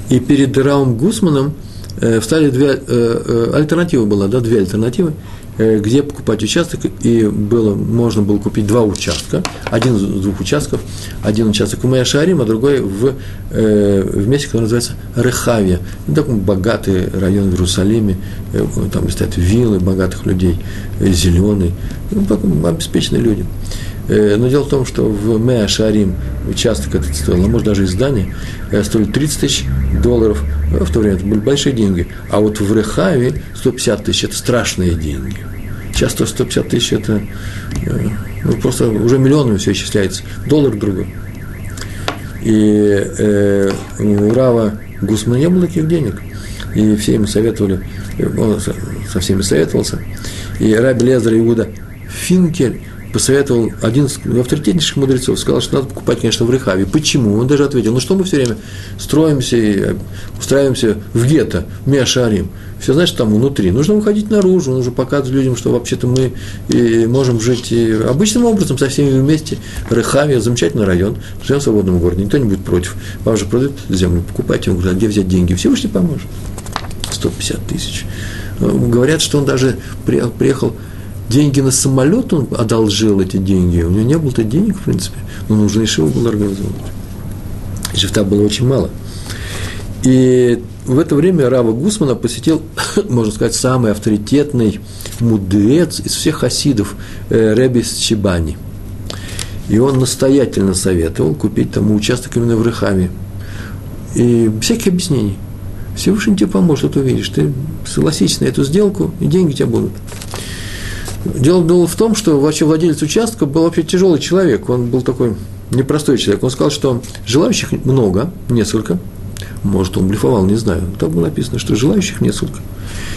И перед Равом Гусманом э, встали две, э, э, альтернативы была, да, две альтернативы. Э, где покупать участок, и было, можно было купить два участка, один из двух участков, один участок в Майашарим, а другой в, э, в месте, которое называется Рехавия. Это такой богатый район в Иерусалиме, э, там стоят виллы богатых людей, э, зеленый, ну, обеспеченные люди. Э, но дело в том, что в Меа Шарим участок этот стоил, а может даже и здание, э, стоил 30 тысяч долларов, в то время это были большие деньги. А вот в Рехаве 150 тысяч – это страшные деньги. Часто 150 тысяч – это э, ну, просто уже миллионами все исчисляется. Доллар другой. И э, у Рава Гусмана не было таких денег. И все ему советовали, он со всеми советовался. И Раби Лезер Иуда Финкель посоветовал один из авторитетнейших мудрецов, сказал, что надо покупать, конечно, в Рехаве. Почему? Он даже ответил, ну что мы все время строимся и э, устраиваемся в гетто, в Миашарим. Все, значит, там внутри. Нужно выходить наружу, нужно показывать людям, что вообще-то мы и можем жить и обычным образом со всеми вместе. Рехавия, замечательный район, живем в свободном городе, никто не будет против. Вам же продают землю, покупайте, он говорит, а где взять деньги? Всевышний поможет. 150 тысяч. Говорят, что он даже приехал деньги на самолет он одолжил эти деньги. У него не было-то денег, в принципе, но нужно еще было организовывать. Шифта было очень мало. И в это время Рава Гусмана посетил, [COUGHS] можно сказать, самый авторитетный мудрец из всех хасидов э, Ребис Чебани. И он настоятельно советовал купить тому участок именно в Рыхаме. И всяких объяснений. Всевышний тебе поможет, ты увидишь. Ты согласись на эту сделку, и деньги у тебя будут. Дело было в том, что вообще владелец участка был вообще тяжелый человек, он был такой непростой человек. Он сказал, что желающих много, несколько, может, он блефовал, не знаю. Там было написано, что желающих несколько.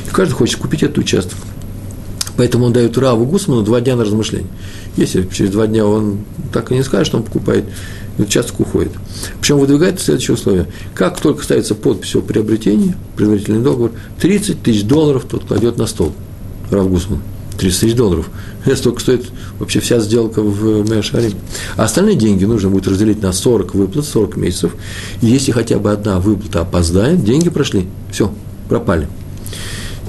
И каждый хочет купить этот участок. Поэтому он дает Раву Гусману два дня на размышление. Если через два дня он так и не скажет, что он покупает, участок уходит. Причем выдвигает следующее условие. Как только ставится подпись о приобретении, предварительный договор, 30 тысяч долларов тот кладет на стол. Рав Гусман. 30 тысяч долларов. [LAUGHS] Это столько стоит вообще вся сделка в Меашарим. А остальные деньги нужно будет разделить на 40 выплат, 40 месяцев. И если хотя бы одна выплата опоздает, деньги прошли. Все, пропали.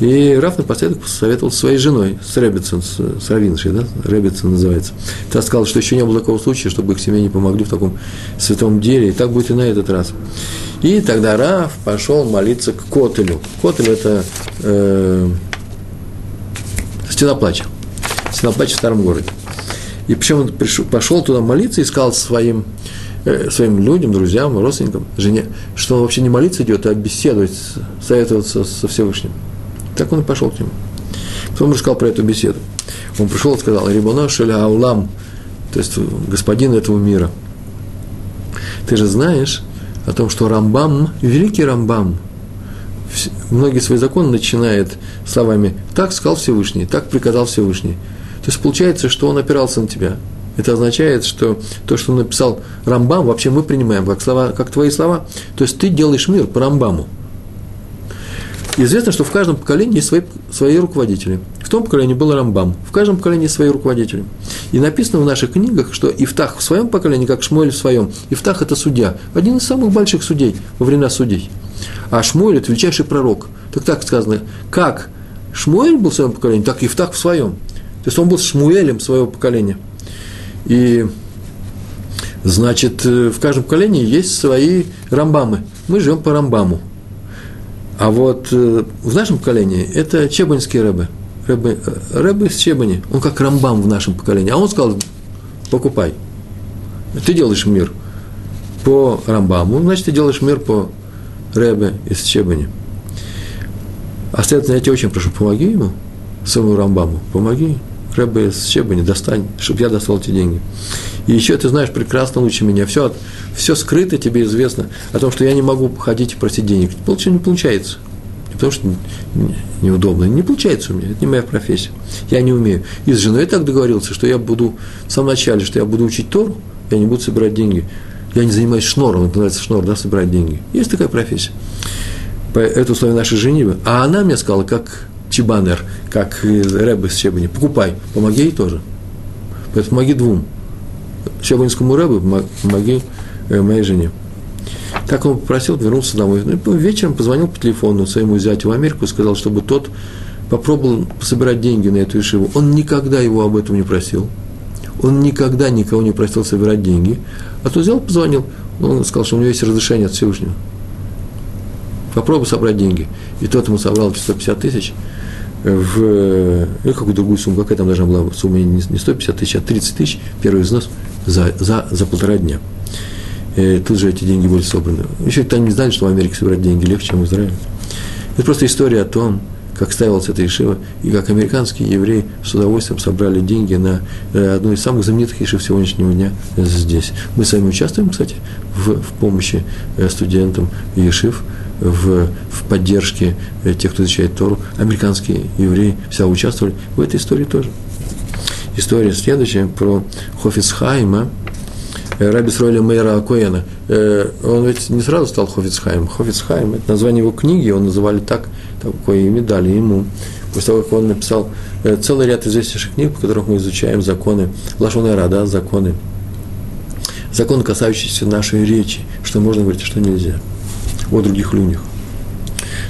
И Раф напоследок посоветовал своей женой, с Ребетсон, с, с Равиншей, да, Ребетсон называется. Та сказала, что еще не было такого случая, чтобы их семье не помогли в таком святом деле, и так будет и на этот раз. И тогда Раф пошел молиться к Котелю. Котель – это э, Стена плача в старом городе. И причем он пришел, пошел туда молиться и сказал своим, э, своим людям, друзьям, родственникам, жене, что он вообще не молиться идет, а беседовать, советоваться со Всевышним. Так он и пошел к нему. Потом рассказал про эту беседу. Он пришел и сказал, Рибона Шеля Аулам, то есть господин этого мира. Ты же знаешь о том, что Рамбам, великий Рамбам, многие свои законы начинает словами «так сказал Всевышний», «так приказал Всевышний». То есть получается, что он опирался на тебя. Это означает, что то, что написал Рамбам, вообще мы принимаем как, слова, как твои слова. То есть ты делаешь мир по Рамбаму. Известно, что в каждом поколении есть свои, свои руководители. В том поколении был Рамбам, в каждом поколении свои руководители. И написано в наших книгах, что Ифтах в своем поколении, как Шмуэль в своем. Ифтах – это судья, один из самых больших судей во времена судей. А Шмуэль – это величайший пророк. Так так сказано, как Шмуэль был в своем поколении, так и Ифтах в своем. То есть он был Шмуэлем своего поколения. И значит, э, в каждом поколении есть свои рамбамы. Мы живем по рамбаму. А вот э, в нашем поколении это чебаньские рэбы. Рэбы, э, рэбы с чебани. Он как рамбам в нашем поколении. А он сказал, покупай. Ты делаешь мир по рамбаму, значит, ты делаешь мир по Рэбе из Чебани. А следовательно, я тебя очень прошу, помоги ему, своему Рамбаму, помоги. Рэбе из Чебани, достань, чтобы я достал эти деньги. И еще ты знаешь прекрасно лучше меня, все, все скрыто тебе известно о том, что я не могу ходить и просить денег. Получается, не получается. Не потому что неудобно, не получается у меня, это не моя профессия. Я не умею. И с женой я так договорился, что я буду в самом начале, что я буду учить Тору, я не буду собирать деньги Я не занимаюсь шнором, это называется шнор, да, собирать деньги. Есть такая профессия. Это условие нашей женитьбы. А она мне сказала, как Чебанер, как Рэбе с Чебани, покупай, помоги ей тоже. Поэтому помоги двум. Чебанинскому Рэбе помоги э, моей жене. Так он попросил, вернулся домой. Ну, вечером позвонил по телефону своему зятю в Америку и сказал, чтобы тот попробовал собирать деньги на эту ишиву. Он никогда его об этом не просил. Он никогда никого не просил собирать деньги. А то взял, позвонил. Он сказал, что у него есть разрешение от Всевышнего. Попробуй собрать деньги. И тот ему собрал 150 тысяч в ну, какую другую сумму, какая там должна была сумма, не 150 тысяч, а 30 тысяч, первый взнос за, за, за полтора дня. И тут же эти деньги были собраны. Еще там не знали, что в Америке собирать деньги легче, чем в Израиле. Это просто история о том, как ставилась эта Ишива, и как американские евреи с удовольствием собрали деньги на э, одну из самых знаменитых Ишив сегодняшнего дня здесь. Мы с вами участвуем, кстати, в, в помощи э, студентам Ешив, в, в поддержке э, тех, кто изучает Тору. Американские евреи вся участвовали в этой истории тоже. История следующая про Хофицхайма, Раби Сройля Мейра Акоена. Он ведь не сразу стал Хофицхайм. Хофицхайм – это название его книги, его называли так – такое имя дали ему. После того, как он написал э, целый ряд известнейших книг, по которых мы изучаем законы Лашонера, да, законы, законы, касающиеся нашей речи, что можно говорить, а что нельзя, о других людях.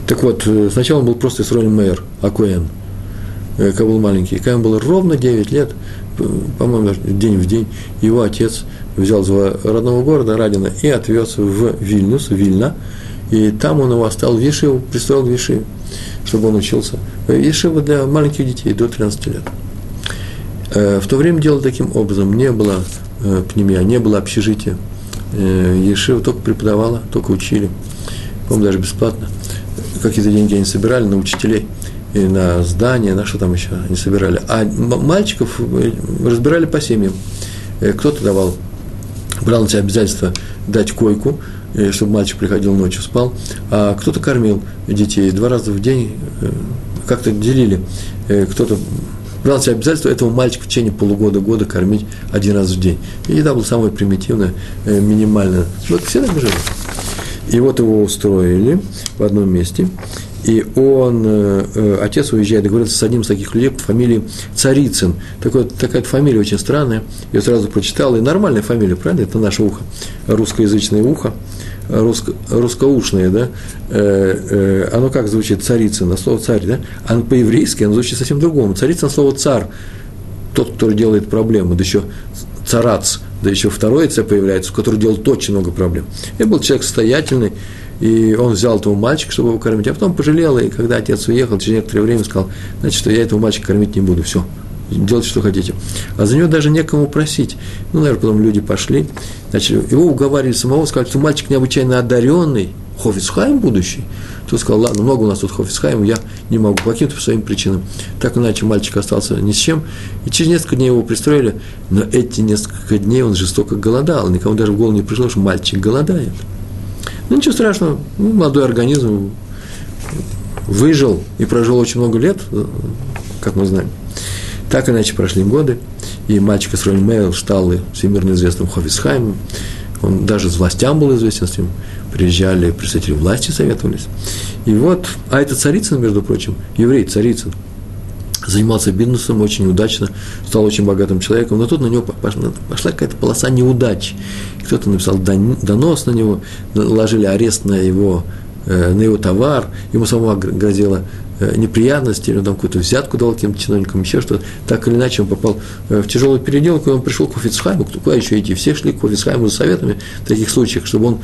Так вот, э, сначала он был просто Исроль Мэр, Акуэн, э, когда был маленький. Когда ему было ровно 9 лет, по-моему, день в день, его отец взял из родного города Радина и отвез в Вильнюс, Вильна, и там он его оставил в Ешиву, пристроил в Ешиву чтобы он учился. Ешива для маленьких детей до 13 лет. Э, в то время делали таким образом. Не было э, пнемия, не было общежития. Э, Ешива только преподавала, только учили. По-моему, даже бесплатно. Какие-то деньги они собирали на учителей и на здания, на что там еще они собирали. А мальчиков разбирали по семьям. Кто-то давал, брал на себя обязательство дать койку, чтобы мальчик приходил ночью, спал, а кто-то кормил детей два раза в день, э, как-то делили, э, кто-то брал себе обязательство этого мальчика в течение полугода-года кормить один раз в день. И еда была самая примитивная, э, минимальная. Вот все так жили. И вот его устроили в одном месте, и он, э, отец уезжает, договорился с одним из таких людей по фамилии Царицын. Такой, такая фамилия очень странная, я сразу прочитал, и нормальная фамилия, правильно? Это наше ухо, русскоязычное ухо, русско, русскоушное, да? Э, э, оно как звучит? Царицын, слово царь, да? Оно по-еврейски, оно звучит совсем другому. Царицын – слово царь, тот, который делает проблемы, да еще царац, да еще второе «ц» появляется, который делает очень много проблем. Я был человек состоятельный, и он взял этого мальчика, чтобы его кормить, а потом пожалел, и когда отец уехал, через некоторое время сказал, значит, что я этого мальчика кормить не буду, все, делайте, что хотите. А за него даже некому просить. Ну, наверное, потом люди пошли, значит, его уговаривали самого, сказали, что мальчик необычайно одаренный, Хофицхайм будущий. Тот сказал, ладно, много у нас тут Хофицхайм, я не могу по каким-то своим причинам. Так иначе мальчик остался ни с чем. И через несколько дней его пристроили, но эти несколько дней он жестоко голодал. Никому даже в голову не пришло, что мальчик голодает. Ну, ничего страшного, ну, молодой организм выжил и прожил очень много лет, как мы знаем. Так иначе прошли годы, и мальчик из Мейл стал всемирно известным Хофисхаймом, он даже с властям был известен, с ним приезжали представители власти, советовались. И вот, а это Царицын, между прочим, еврей Царицын, занимался бизнесом очень удачно, стал очень богатым человеком, но тут на него пошла, какая-то полоса неудач. Кто-то написал донос на него, наложили арест на его, э, на его товар, ему самому грозила Э, неприятности, или он там какую-то взятку дал каким-то чиновникам, еще что-то. Так или иначе он попал э, в тяжелую переделку, и он пришел к Офицхайму, куда еще идти? Все шли к Офицхайму за советами в таких случаях, чтобы он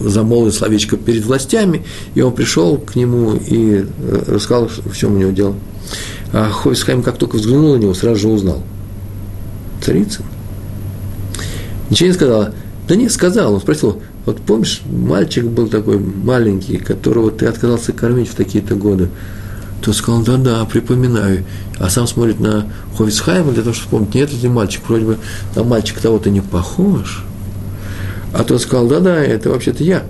замолвил словечко перед властями, и он пришел к нему и рассказал, в чем у него дело. А Хофицхайм, как только взглянул на него, сразу же узнал. Царица. Ничего не сказала. Да нет, сказал. Он спросил, вот помнишь, мальчик был такой маленький, которого ты отказался кормить в такие-то годы. То сказал, да-да, припоминаю. А сам смотрит на Ховицхайма для того, чтобы вспомнить, нет, это мальчик, вроде бы на мальчика того-то не похож. А тот сказал, да-да, это вообще-то я.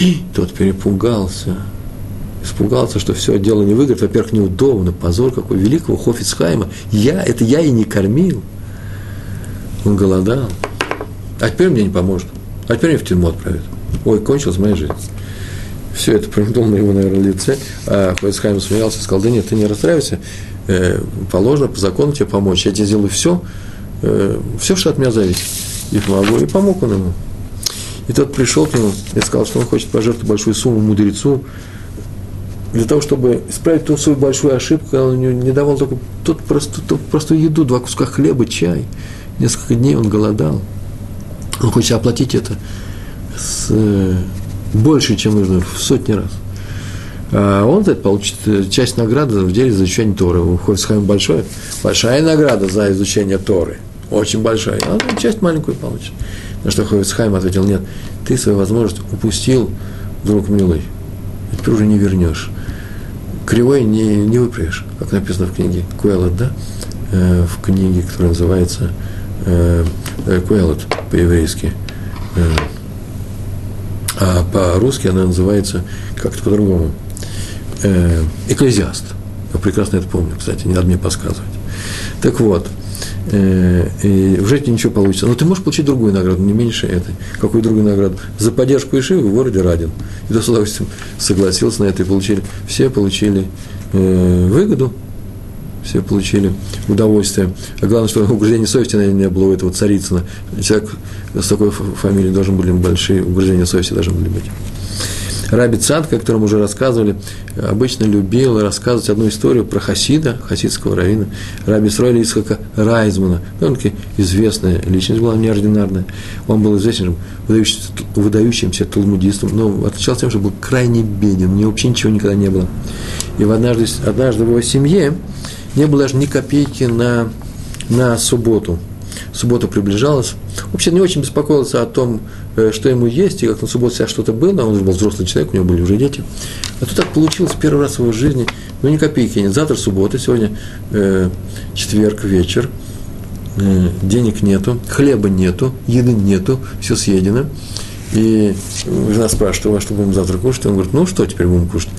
И тот перепугался. Испугался, что все дело не выиграет. Во-первых, неудобно, позор какой великого Хофицхайма. Я, это я и не кормил. Он голодал. А теперь мне не поможет. А теперь меня в тюрьму отправят. Ой, кончилась моя жизнь. Все это придумал на его, наверное, лице. А Хойцхайм смеялся и сказал, да нет, ты не расстраивайся, э, положено по закону тебе помочь. Я тебе сделаю все, э, все, что от меня зависит. И помогу. И помог он ему. И тот пришел к нему и сказал, что он хочет пожертвовать большую сумму мудрецу, для того, чтобы исправить ту свою большую ошибку, он не давал только тот просто, тот простую еду, два куска хлеба, чай. Несколько дней он голодал. Он хочет оплатить это с, э, больше, чем нужно, в сотни раз. А он за это получит э, часть награды в деле за изучение Торы. У Хойсхайма большое, большая награда за изучение Торы. Очень большая. А он часть маленькую получит. На что Хойсхайм ответил, нет, ты свою возможность упустил, друг милый. Ты уже не вернешь. Кривой не, не выправишь, как написано в книге Куэлот, да? Э, в книге, которая называется э, э Куэлот по-еврейски. Э, а по-русски она называется как-то по-другому. Э, экклезиаст. Я прекрасно это помню, кстати, не надо мне подсказывать. Так вот, и в жизни ничего получится. Но ты можешь получить другую награду, не меньше этой. Какую другую награду? За поддержку Ишивы в городе Радин. И то с удовольствием согласился на это и получили. Все получили э, выгоду, все получили удовольствие. А главное, что угрызения совести, наверное, не было у этого Царицына. Человек с такой фамилией должен были большие угрызения совести должны были быть. Раби Цад, о котором уже рассказывали, обычно любил рассказывать одну историю про Хасида, хасидского равина, Раби Сройля Исхака Райзмана. Довольно-таки известная личность была, неординарная. Он был известным выдающимся, выдающимся талмудистом, но отличался тем, что был крайне беден, у него вообще ничего никогда не было. И в однажды, однажды в его семье не было даже ни копейки на, на субботу. Суббота приближалась. Вообще не очень беспокоился о том, э, что ему есть, и как на субботу себя что-то было. Он уже был взрослый человек, у него были уже дети. А тут так получилось первый раз в его жизни. Ну, ни копейки нет. Завтра суббота, сегодня э, четверг вечер. Э, денег нету, хлеба нету, еды нету, все съедено. И жена спрашивает, а что будем завтра кушать? Он говорит, ну что теперь будем кушать?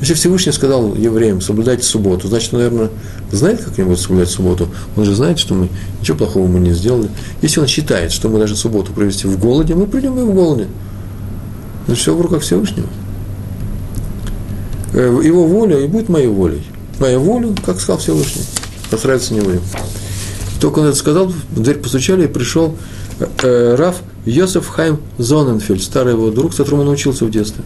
Если Всевышний сказал евреям, соблюдайте субботу, значит, наверное, знает, как они будут соблюдать субботу. Он же знает, что мы ничего плохого мы не сделали. Если он считает, что мы должны субботу провести в голоде, мы придем и в голоде. Но все в руках Всевышнего. Э, его воля и будет моей волей. Моя воля, как сказал Всевышний, постарается не будем. Только он это сказал, в дверь постучали, и пришел э, э Раф Йосеф Хайм Зоненфельд, старый его друг, с которым он учился в детстве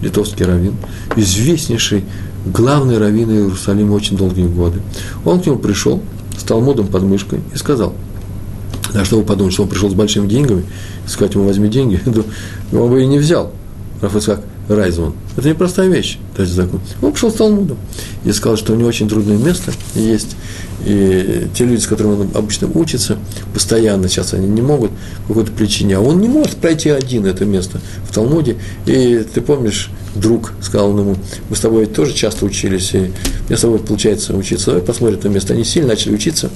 литовский раввин, известнейший главный раввин Иерусалима очень долгие годы. Он к нему пришел с Талмудом под мышкой и сказал, на что вы подумали, что он пришел с большими деньгами, сказать ему возьми деньги, [LAUGHS] он бы и не взял. Рафицкак Райзман. Это непростая вещь, даже закон. Он пришел с Талмудом и сказал, что у него очень трудное место есть, и те люди, с которыми он обычно учится, постоянно сейчас они не могут по какой-то причине, а он не может пройти один это место в Талмуде. И ты помнишь, друг сказал ему, мы с тобой тоже часто учились, и мне с тобой получается учиться, давай посмотрим это место. Они сильно начали учиться,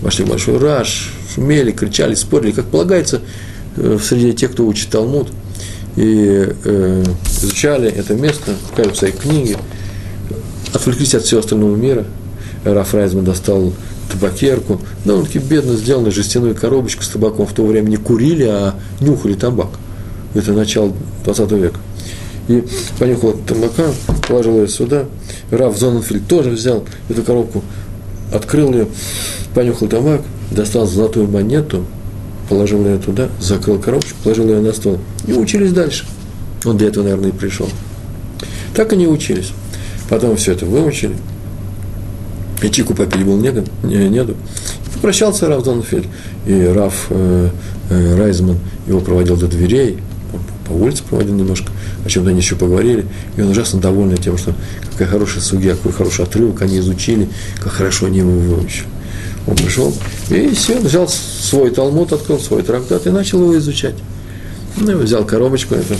вошли в большой раж, шумели, кричали, спорили, как полагается, э, среди тех, кто учит Талмуд, и э, изучали это место, кажется, свои книги, отвлеклись от всего остального мира – Раф Райзман достал табакерку, довольно-таки бедно сделанную жестяную коробочку с табаком. В то время не курили, а нюхали табак. Это начало 20 века. И понюхал от табака, положил ее сюда. Раф Зоненфельд тоже взял эту коробку, открыл ее, понюхал табак, достал золотую монету, положил ее туда, закрыл коробочку, положил ее на стол. И учились дальше. Он для этого, наверное, и пришел. Так они учились. Потом все это выучили – и чику попить было не, не, нету. И попрощался Раф Донфельд, и Раф э, э, Райзман его проводил до дверей, по, по улице проводил немножко, о чем-то они еще поговорили, и он ужасно довольный тем, что какая хорошая судья, какой хороший отрывок они изучили, как хорошо они его выучили. Он пришел и сел, взял свой талмуд, открыл свой трактат и начал его изучать. Ну, взял коробочку, это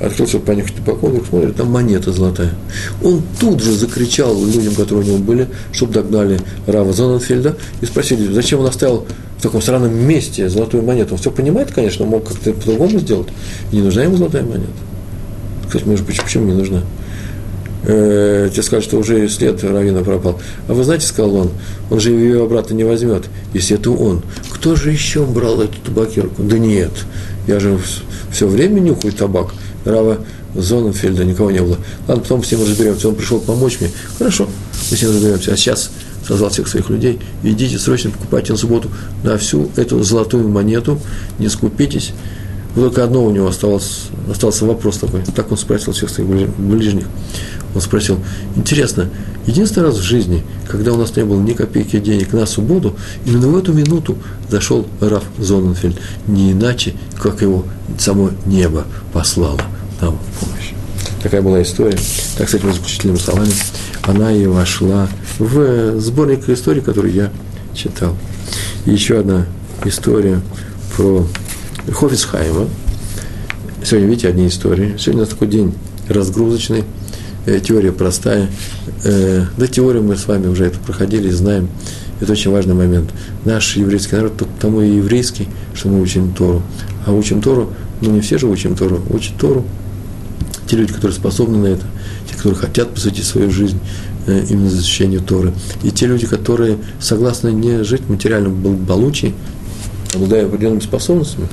открыл, чтобы понюхать вдруг смотрит, там монета золотая. Он тут же закричал людям, которые у него были, чтобы догнали Рава Зоненфельда и спросили, зачем он оставил в таком странном месте золотую монету. Он все понимает, конечно, мог как-то по-другому сделать. И не нужна ему золотая монета. Кстати, может быть, почему не нужна? Э, тебе скажут, что уже след Равина пропал. А вы знаете, сказал он, он же ее обратно не возьмет, если это он. Кто же еще брал эту табакерку? Да нет, я же все время нюхаю табак. Рава Зоненфельда никого не было. Ладно, потом ним разберемся. Он пришел помочь мне. Хорошо, мы с ним разберемся. А сейчас созвал всех своих людей, идите срочно покупайте на субботу на всю эту золотую монету, не скупитесь. Только одно у него оставалось, остался вопрос такой. Так он спросил всех своих ближних. Он спросил, интересно, единственный раз в жизни, когда у нас не было ни копейки денег на субботу, именно в эту минуту зашел Раф Зоненфельд. Не иначе, как его само небо послало нам помощь. Такая была история. Так, этими заключительными словами она и вошла в сборник истории, который я читал. И еще одна история про Хофисхайма. Сегодня, видите, одни истории. Сегодня у нас такой день разгрузочный, э, теория простая. Э, да, теорию мы с вами уже это проходили, знаем. Это очень важный момент. Наш еврейский народ тому и еврейский, что мы учим Тору. А учим Тору, ну не все же учим Тору, учат Тору. Те люди, которые способны на это, те, которые хотят посвятить свою жизнь э, именно защищению Торы. И те люди, которые согласны не жить в материальном благополучии, обладая определенными способностями,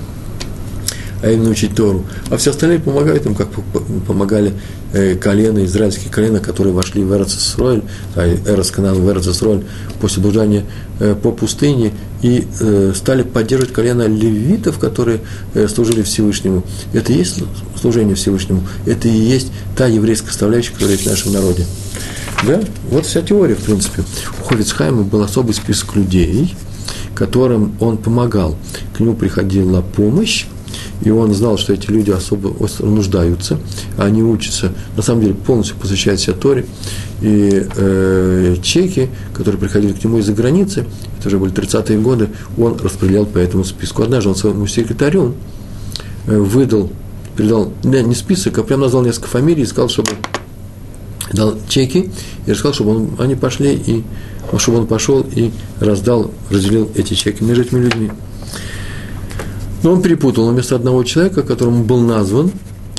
а именно учить Тору. А все остальные помогают им, как помогали э, колено, израильские колена, которые вошли в Эрцесроль, а Эрос канал в Эрцесроль после блуждания э, по пустыне и э, стали поддерживать колено левитов, которые служили Всевышнему. Это и есть служение Всевышнему. Это и есть та еврейская составляющая, которая есть в нашем народе. Да? Вот вся теория, в принципе. У Ховицхайма был особый список людей, которым он помогал. К нему приходила помощь, и он знал, что эти люди особо нуждаются, а они учатся, на самом деле, полностью посвящают себя Торе, и э, чеки, которые приходили к нему из-за границы, это уже были 30-е годы, он распределял по этому списку. Однажды он своему секретарю э, выдал, передал, не, не список, а прям назвал несколько фамилий и сказал, чтобы дал чеки, и рассказал, чтобы он, они пошли, и, чтобы он пошел и раздал, разделил эти чеки между этими людьми. Но он перепутал, вместо одного человека, которому был назван,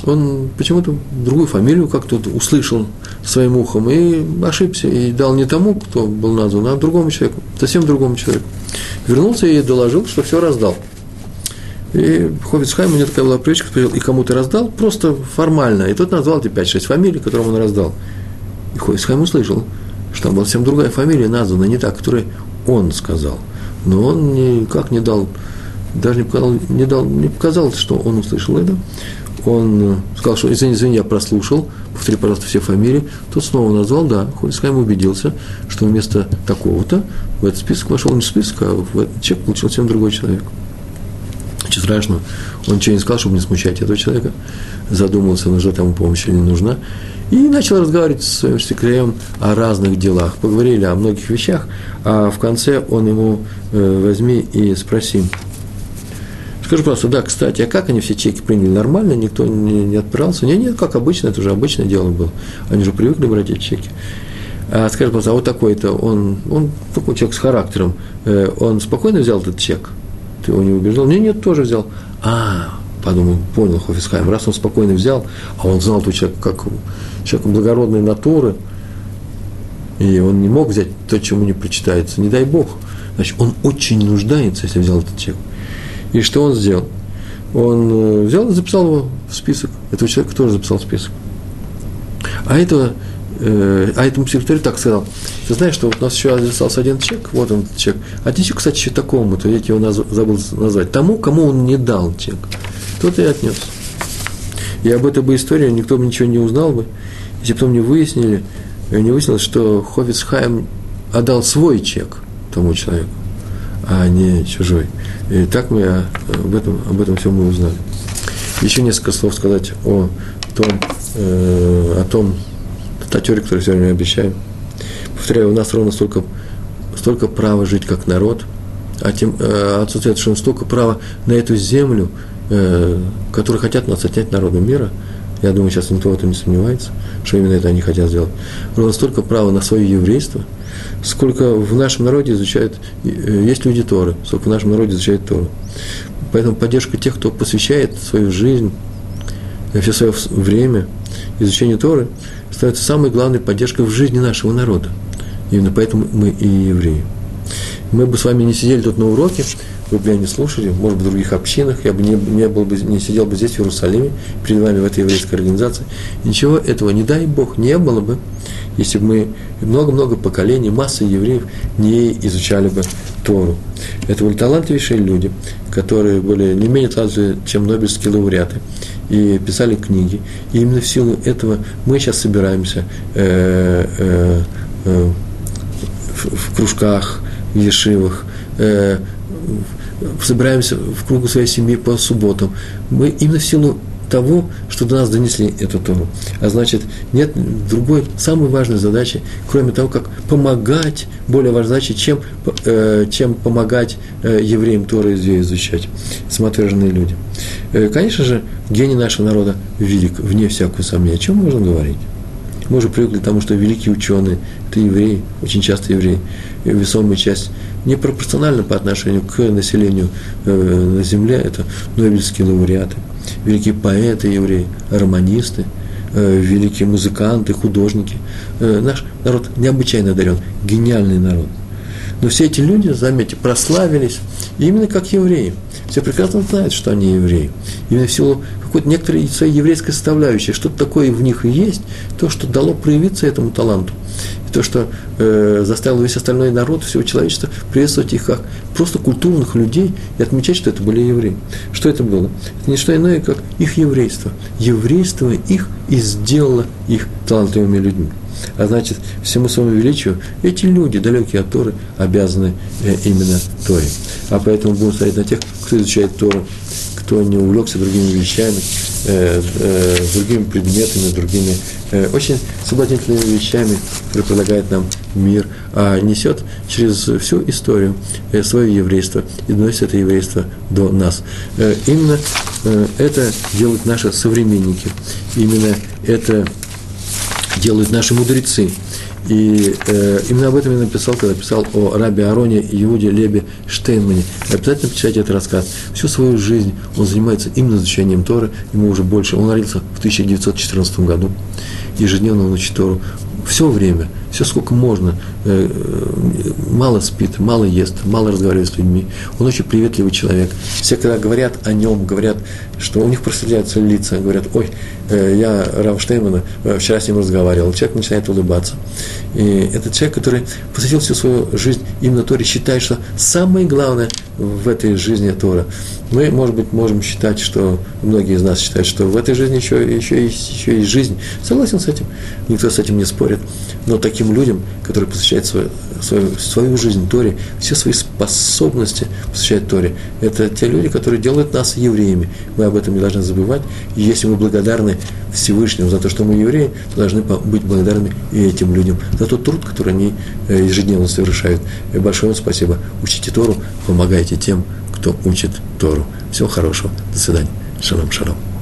он почему-то другую фамилию как-то услышал своим ухом и ошибся, и дал не тому, кто был назван, а другому человеку, совсем другому человеку. Вернулся и доложил, что все раздал. И Ховицхайм, у него такая была привычка, спросил, и кому ты раздал? Просто формально. И тот назвал эти 5-6 фамилий, которым он раздал. И Ховицхайм услышал, что там была совсем другая фамилия названа, не та, которую он сказал. Но он никак не дал даже не показал, не, дал, не показалось, что он услышал это. Он э, сказал, что извини, извини, я прослушал, повтори, пожалуйста, все фамилии. Тот снова назвал, да, Хольцхайм убедился, что вместо такого-то в этот список вошел не список, а в этот чек получил совсем другой человек. Ничего страшного. Он ничего не сказал, чтобы не смущать этого человека. Задумался, нужна тому помощь или не нужна. И начал разговаривать с своим секретарем о разных делах. Поговорили о многих вещах, а в конце он ему э, возьми и спроси, Скажи просто, да, кстати, а как они все чеки приняли? Нормально, никто не, не отпирался? Нет, нет, как обычно, это уже обычное дело было. Они же привыкли брать эти чеки. А скажи, просто, а вот такой-то, он, он такой человек с характером, э, он спокойно взял этот чек? Ты его не убеждал? Нет, нет, тоже взял. А, подумал, понял Хофисхайм, раз он спокойно взял, а он знал, что человек как человек благородной натуры, и он не мог взять то, чему не причитается, не дай Бог. Значит, он очень нуждается, если взял этот чек. И что он сделал? Он э, взял и записал его в список. Этого человека тоже записал в список. А этого, э, а этому секретарю так сказал, ты знаешь, что вот у нас еще остался один чек, вот он чек. Ты еще, кстати, еще такому-то, я его наз, забыл назвать, тому, кому он не дал чек. Тот и отнес. И об этой бы истории никто бы ничего не узнал бы, если потом не выяснили, не выяснилось, что Хофиц Хайм отдал свой чек тому человеку а не чужой. И так мы об этом, об этом всем мы узнали. Еще несколько слов сказать о том, э, о том, та теория, которую сегодня мы обещаем. Повторяю, у нас ровно столько, столько права жить как народ, а тем, э, отсутствует что столько права на эту землю, э, которую хотят нас отнять народу мира. Я думаю, сейчас никто в этом не сомневается, что именно это они хотят сделать. Ровно столько права на свое еврейство – сколько в нашем народе изучают, э, есть люди Торы, сколько в нашем народе изучают Тору. Поэтому поддержка тех, кто посвящает свою жизнь, э, все свое время изучению Торы, становится самой главной поддержкой в жизни нашего народа. Именно поэтому мы и евреи. Мы бы с вами не сидели тут на уроке, вы бы меня не слушали, может быть, в других общинах, я бы не, не, был бы, не сидел бы здесь, в Иерусалиме, перед вами в этой еврейской организации. Ничего этого, не дай Бог, не было бы, если бы мы много-много поколений, масса евреев не изучали бы Тору. Это были талантливейшие люди, которые были не менее талантливые, чем нобелевские лауреаты, и писали книги. И именно в силу этого мы сейчас собираемся э, э, э, в, в кружках, в ешивах, э, собираемся в кругу своей семьи по субботам. Мы именно в силу того, что до нас донесли эту Тору. А значит, нет другой, самой важной задачи, кроме того, как помогать, более важной задачи, чем, э, чем помогать э, евреям Торы изучать, самоотверженные люди. Э, конечно же, гений нашего народа велик, вне всякого сомнения. О чем можно говорить? Мы уже привыкли к тому, что великие ученые – это евреи, очень часто евреи, весомая часть непропорционально по отношению к населению э, на земле, это нобелевские лауреаты, великие поэты евреи, романисты, э, великие музыканты, художники. Э, наш народ необычайно одарен, гениальный народ. Но все эти люди, заметьте, прославились именно как евреи. Все прекрасно знают, что они евреи. Именно в силу какой-то некоторой своей еврейской составляющей, что-то такое в них и есть, то, что дало проявиться этому таланту то, что э, заставило весь остальной народ, всего человечества приветствовать их как просто культурных людей и отмечать, что это были евреи. Что это было? Это не что иное, как их еврейство. Еврейство их и сделало их талантливыми людьми. А значит, всему своему величию эти люди, далекие от Торы, обязаны э, именно Торе. А поэтому будем смотреть на тех, кто изучает Тору, кто не увлекся другими вещами, э, э, другими предметами, другими э, очень соблазнительными вещами, которые предлагает нам мир, а несет через всю историю э, свое еврейство и доносит это еврейство до нас. Э, именно э, это делают наши современники, именно это делают наши мудрецы. И э, именно об этом я написал, когда писал о рабе Ароне и Иуде Лебе Штейнмане. Обязательно почитайте этот рассказ. Всю свою жизнь он занимается именно изучением Торы, ему уже больше. Он родился в 1914 году. Ежедневно он учит Тору все время, все сколько можно, э, э, мало спит, мало ест, мало разговаривает с людьми. Он очень приветливый человек. Все, когда говорят о нем, говорят, что у них просветляются лица, говорят, ой, э, я Рав Штеймана вчера с ним разговаривал. Человек начинает улыбаться. И это человек, который посвятил всю свою жизнь именно Торе, считает, что самое главное в этой жизни Тора. Мы, может быть, можем считать, что многие из нас считают, что в этой жизни еще, еще, есть, еще есть жизнь. Согласен с этим, никто с этим не спорит. Но таким людям, которые посвящают свою, свою, свою жизнь Торе, все свои способности посвящают Торе, это те люди, которые делают нас евреями. Мы об этом не должны забывать. И если мы благодарны Всевышнему за то, что мы евреи, то должны быть благодарны и этим людям за тот труд, который они э, ежедневно совершают. И большое вам спасибо. Учите Тору, помогайте тем, кто учит Тору. Всего хорошего. До свидания. Шалом, шалом.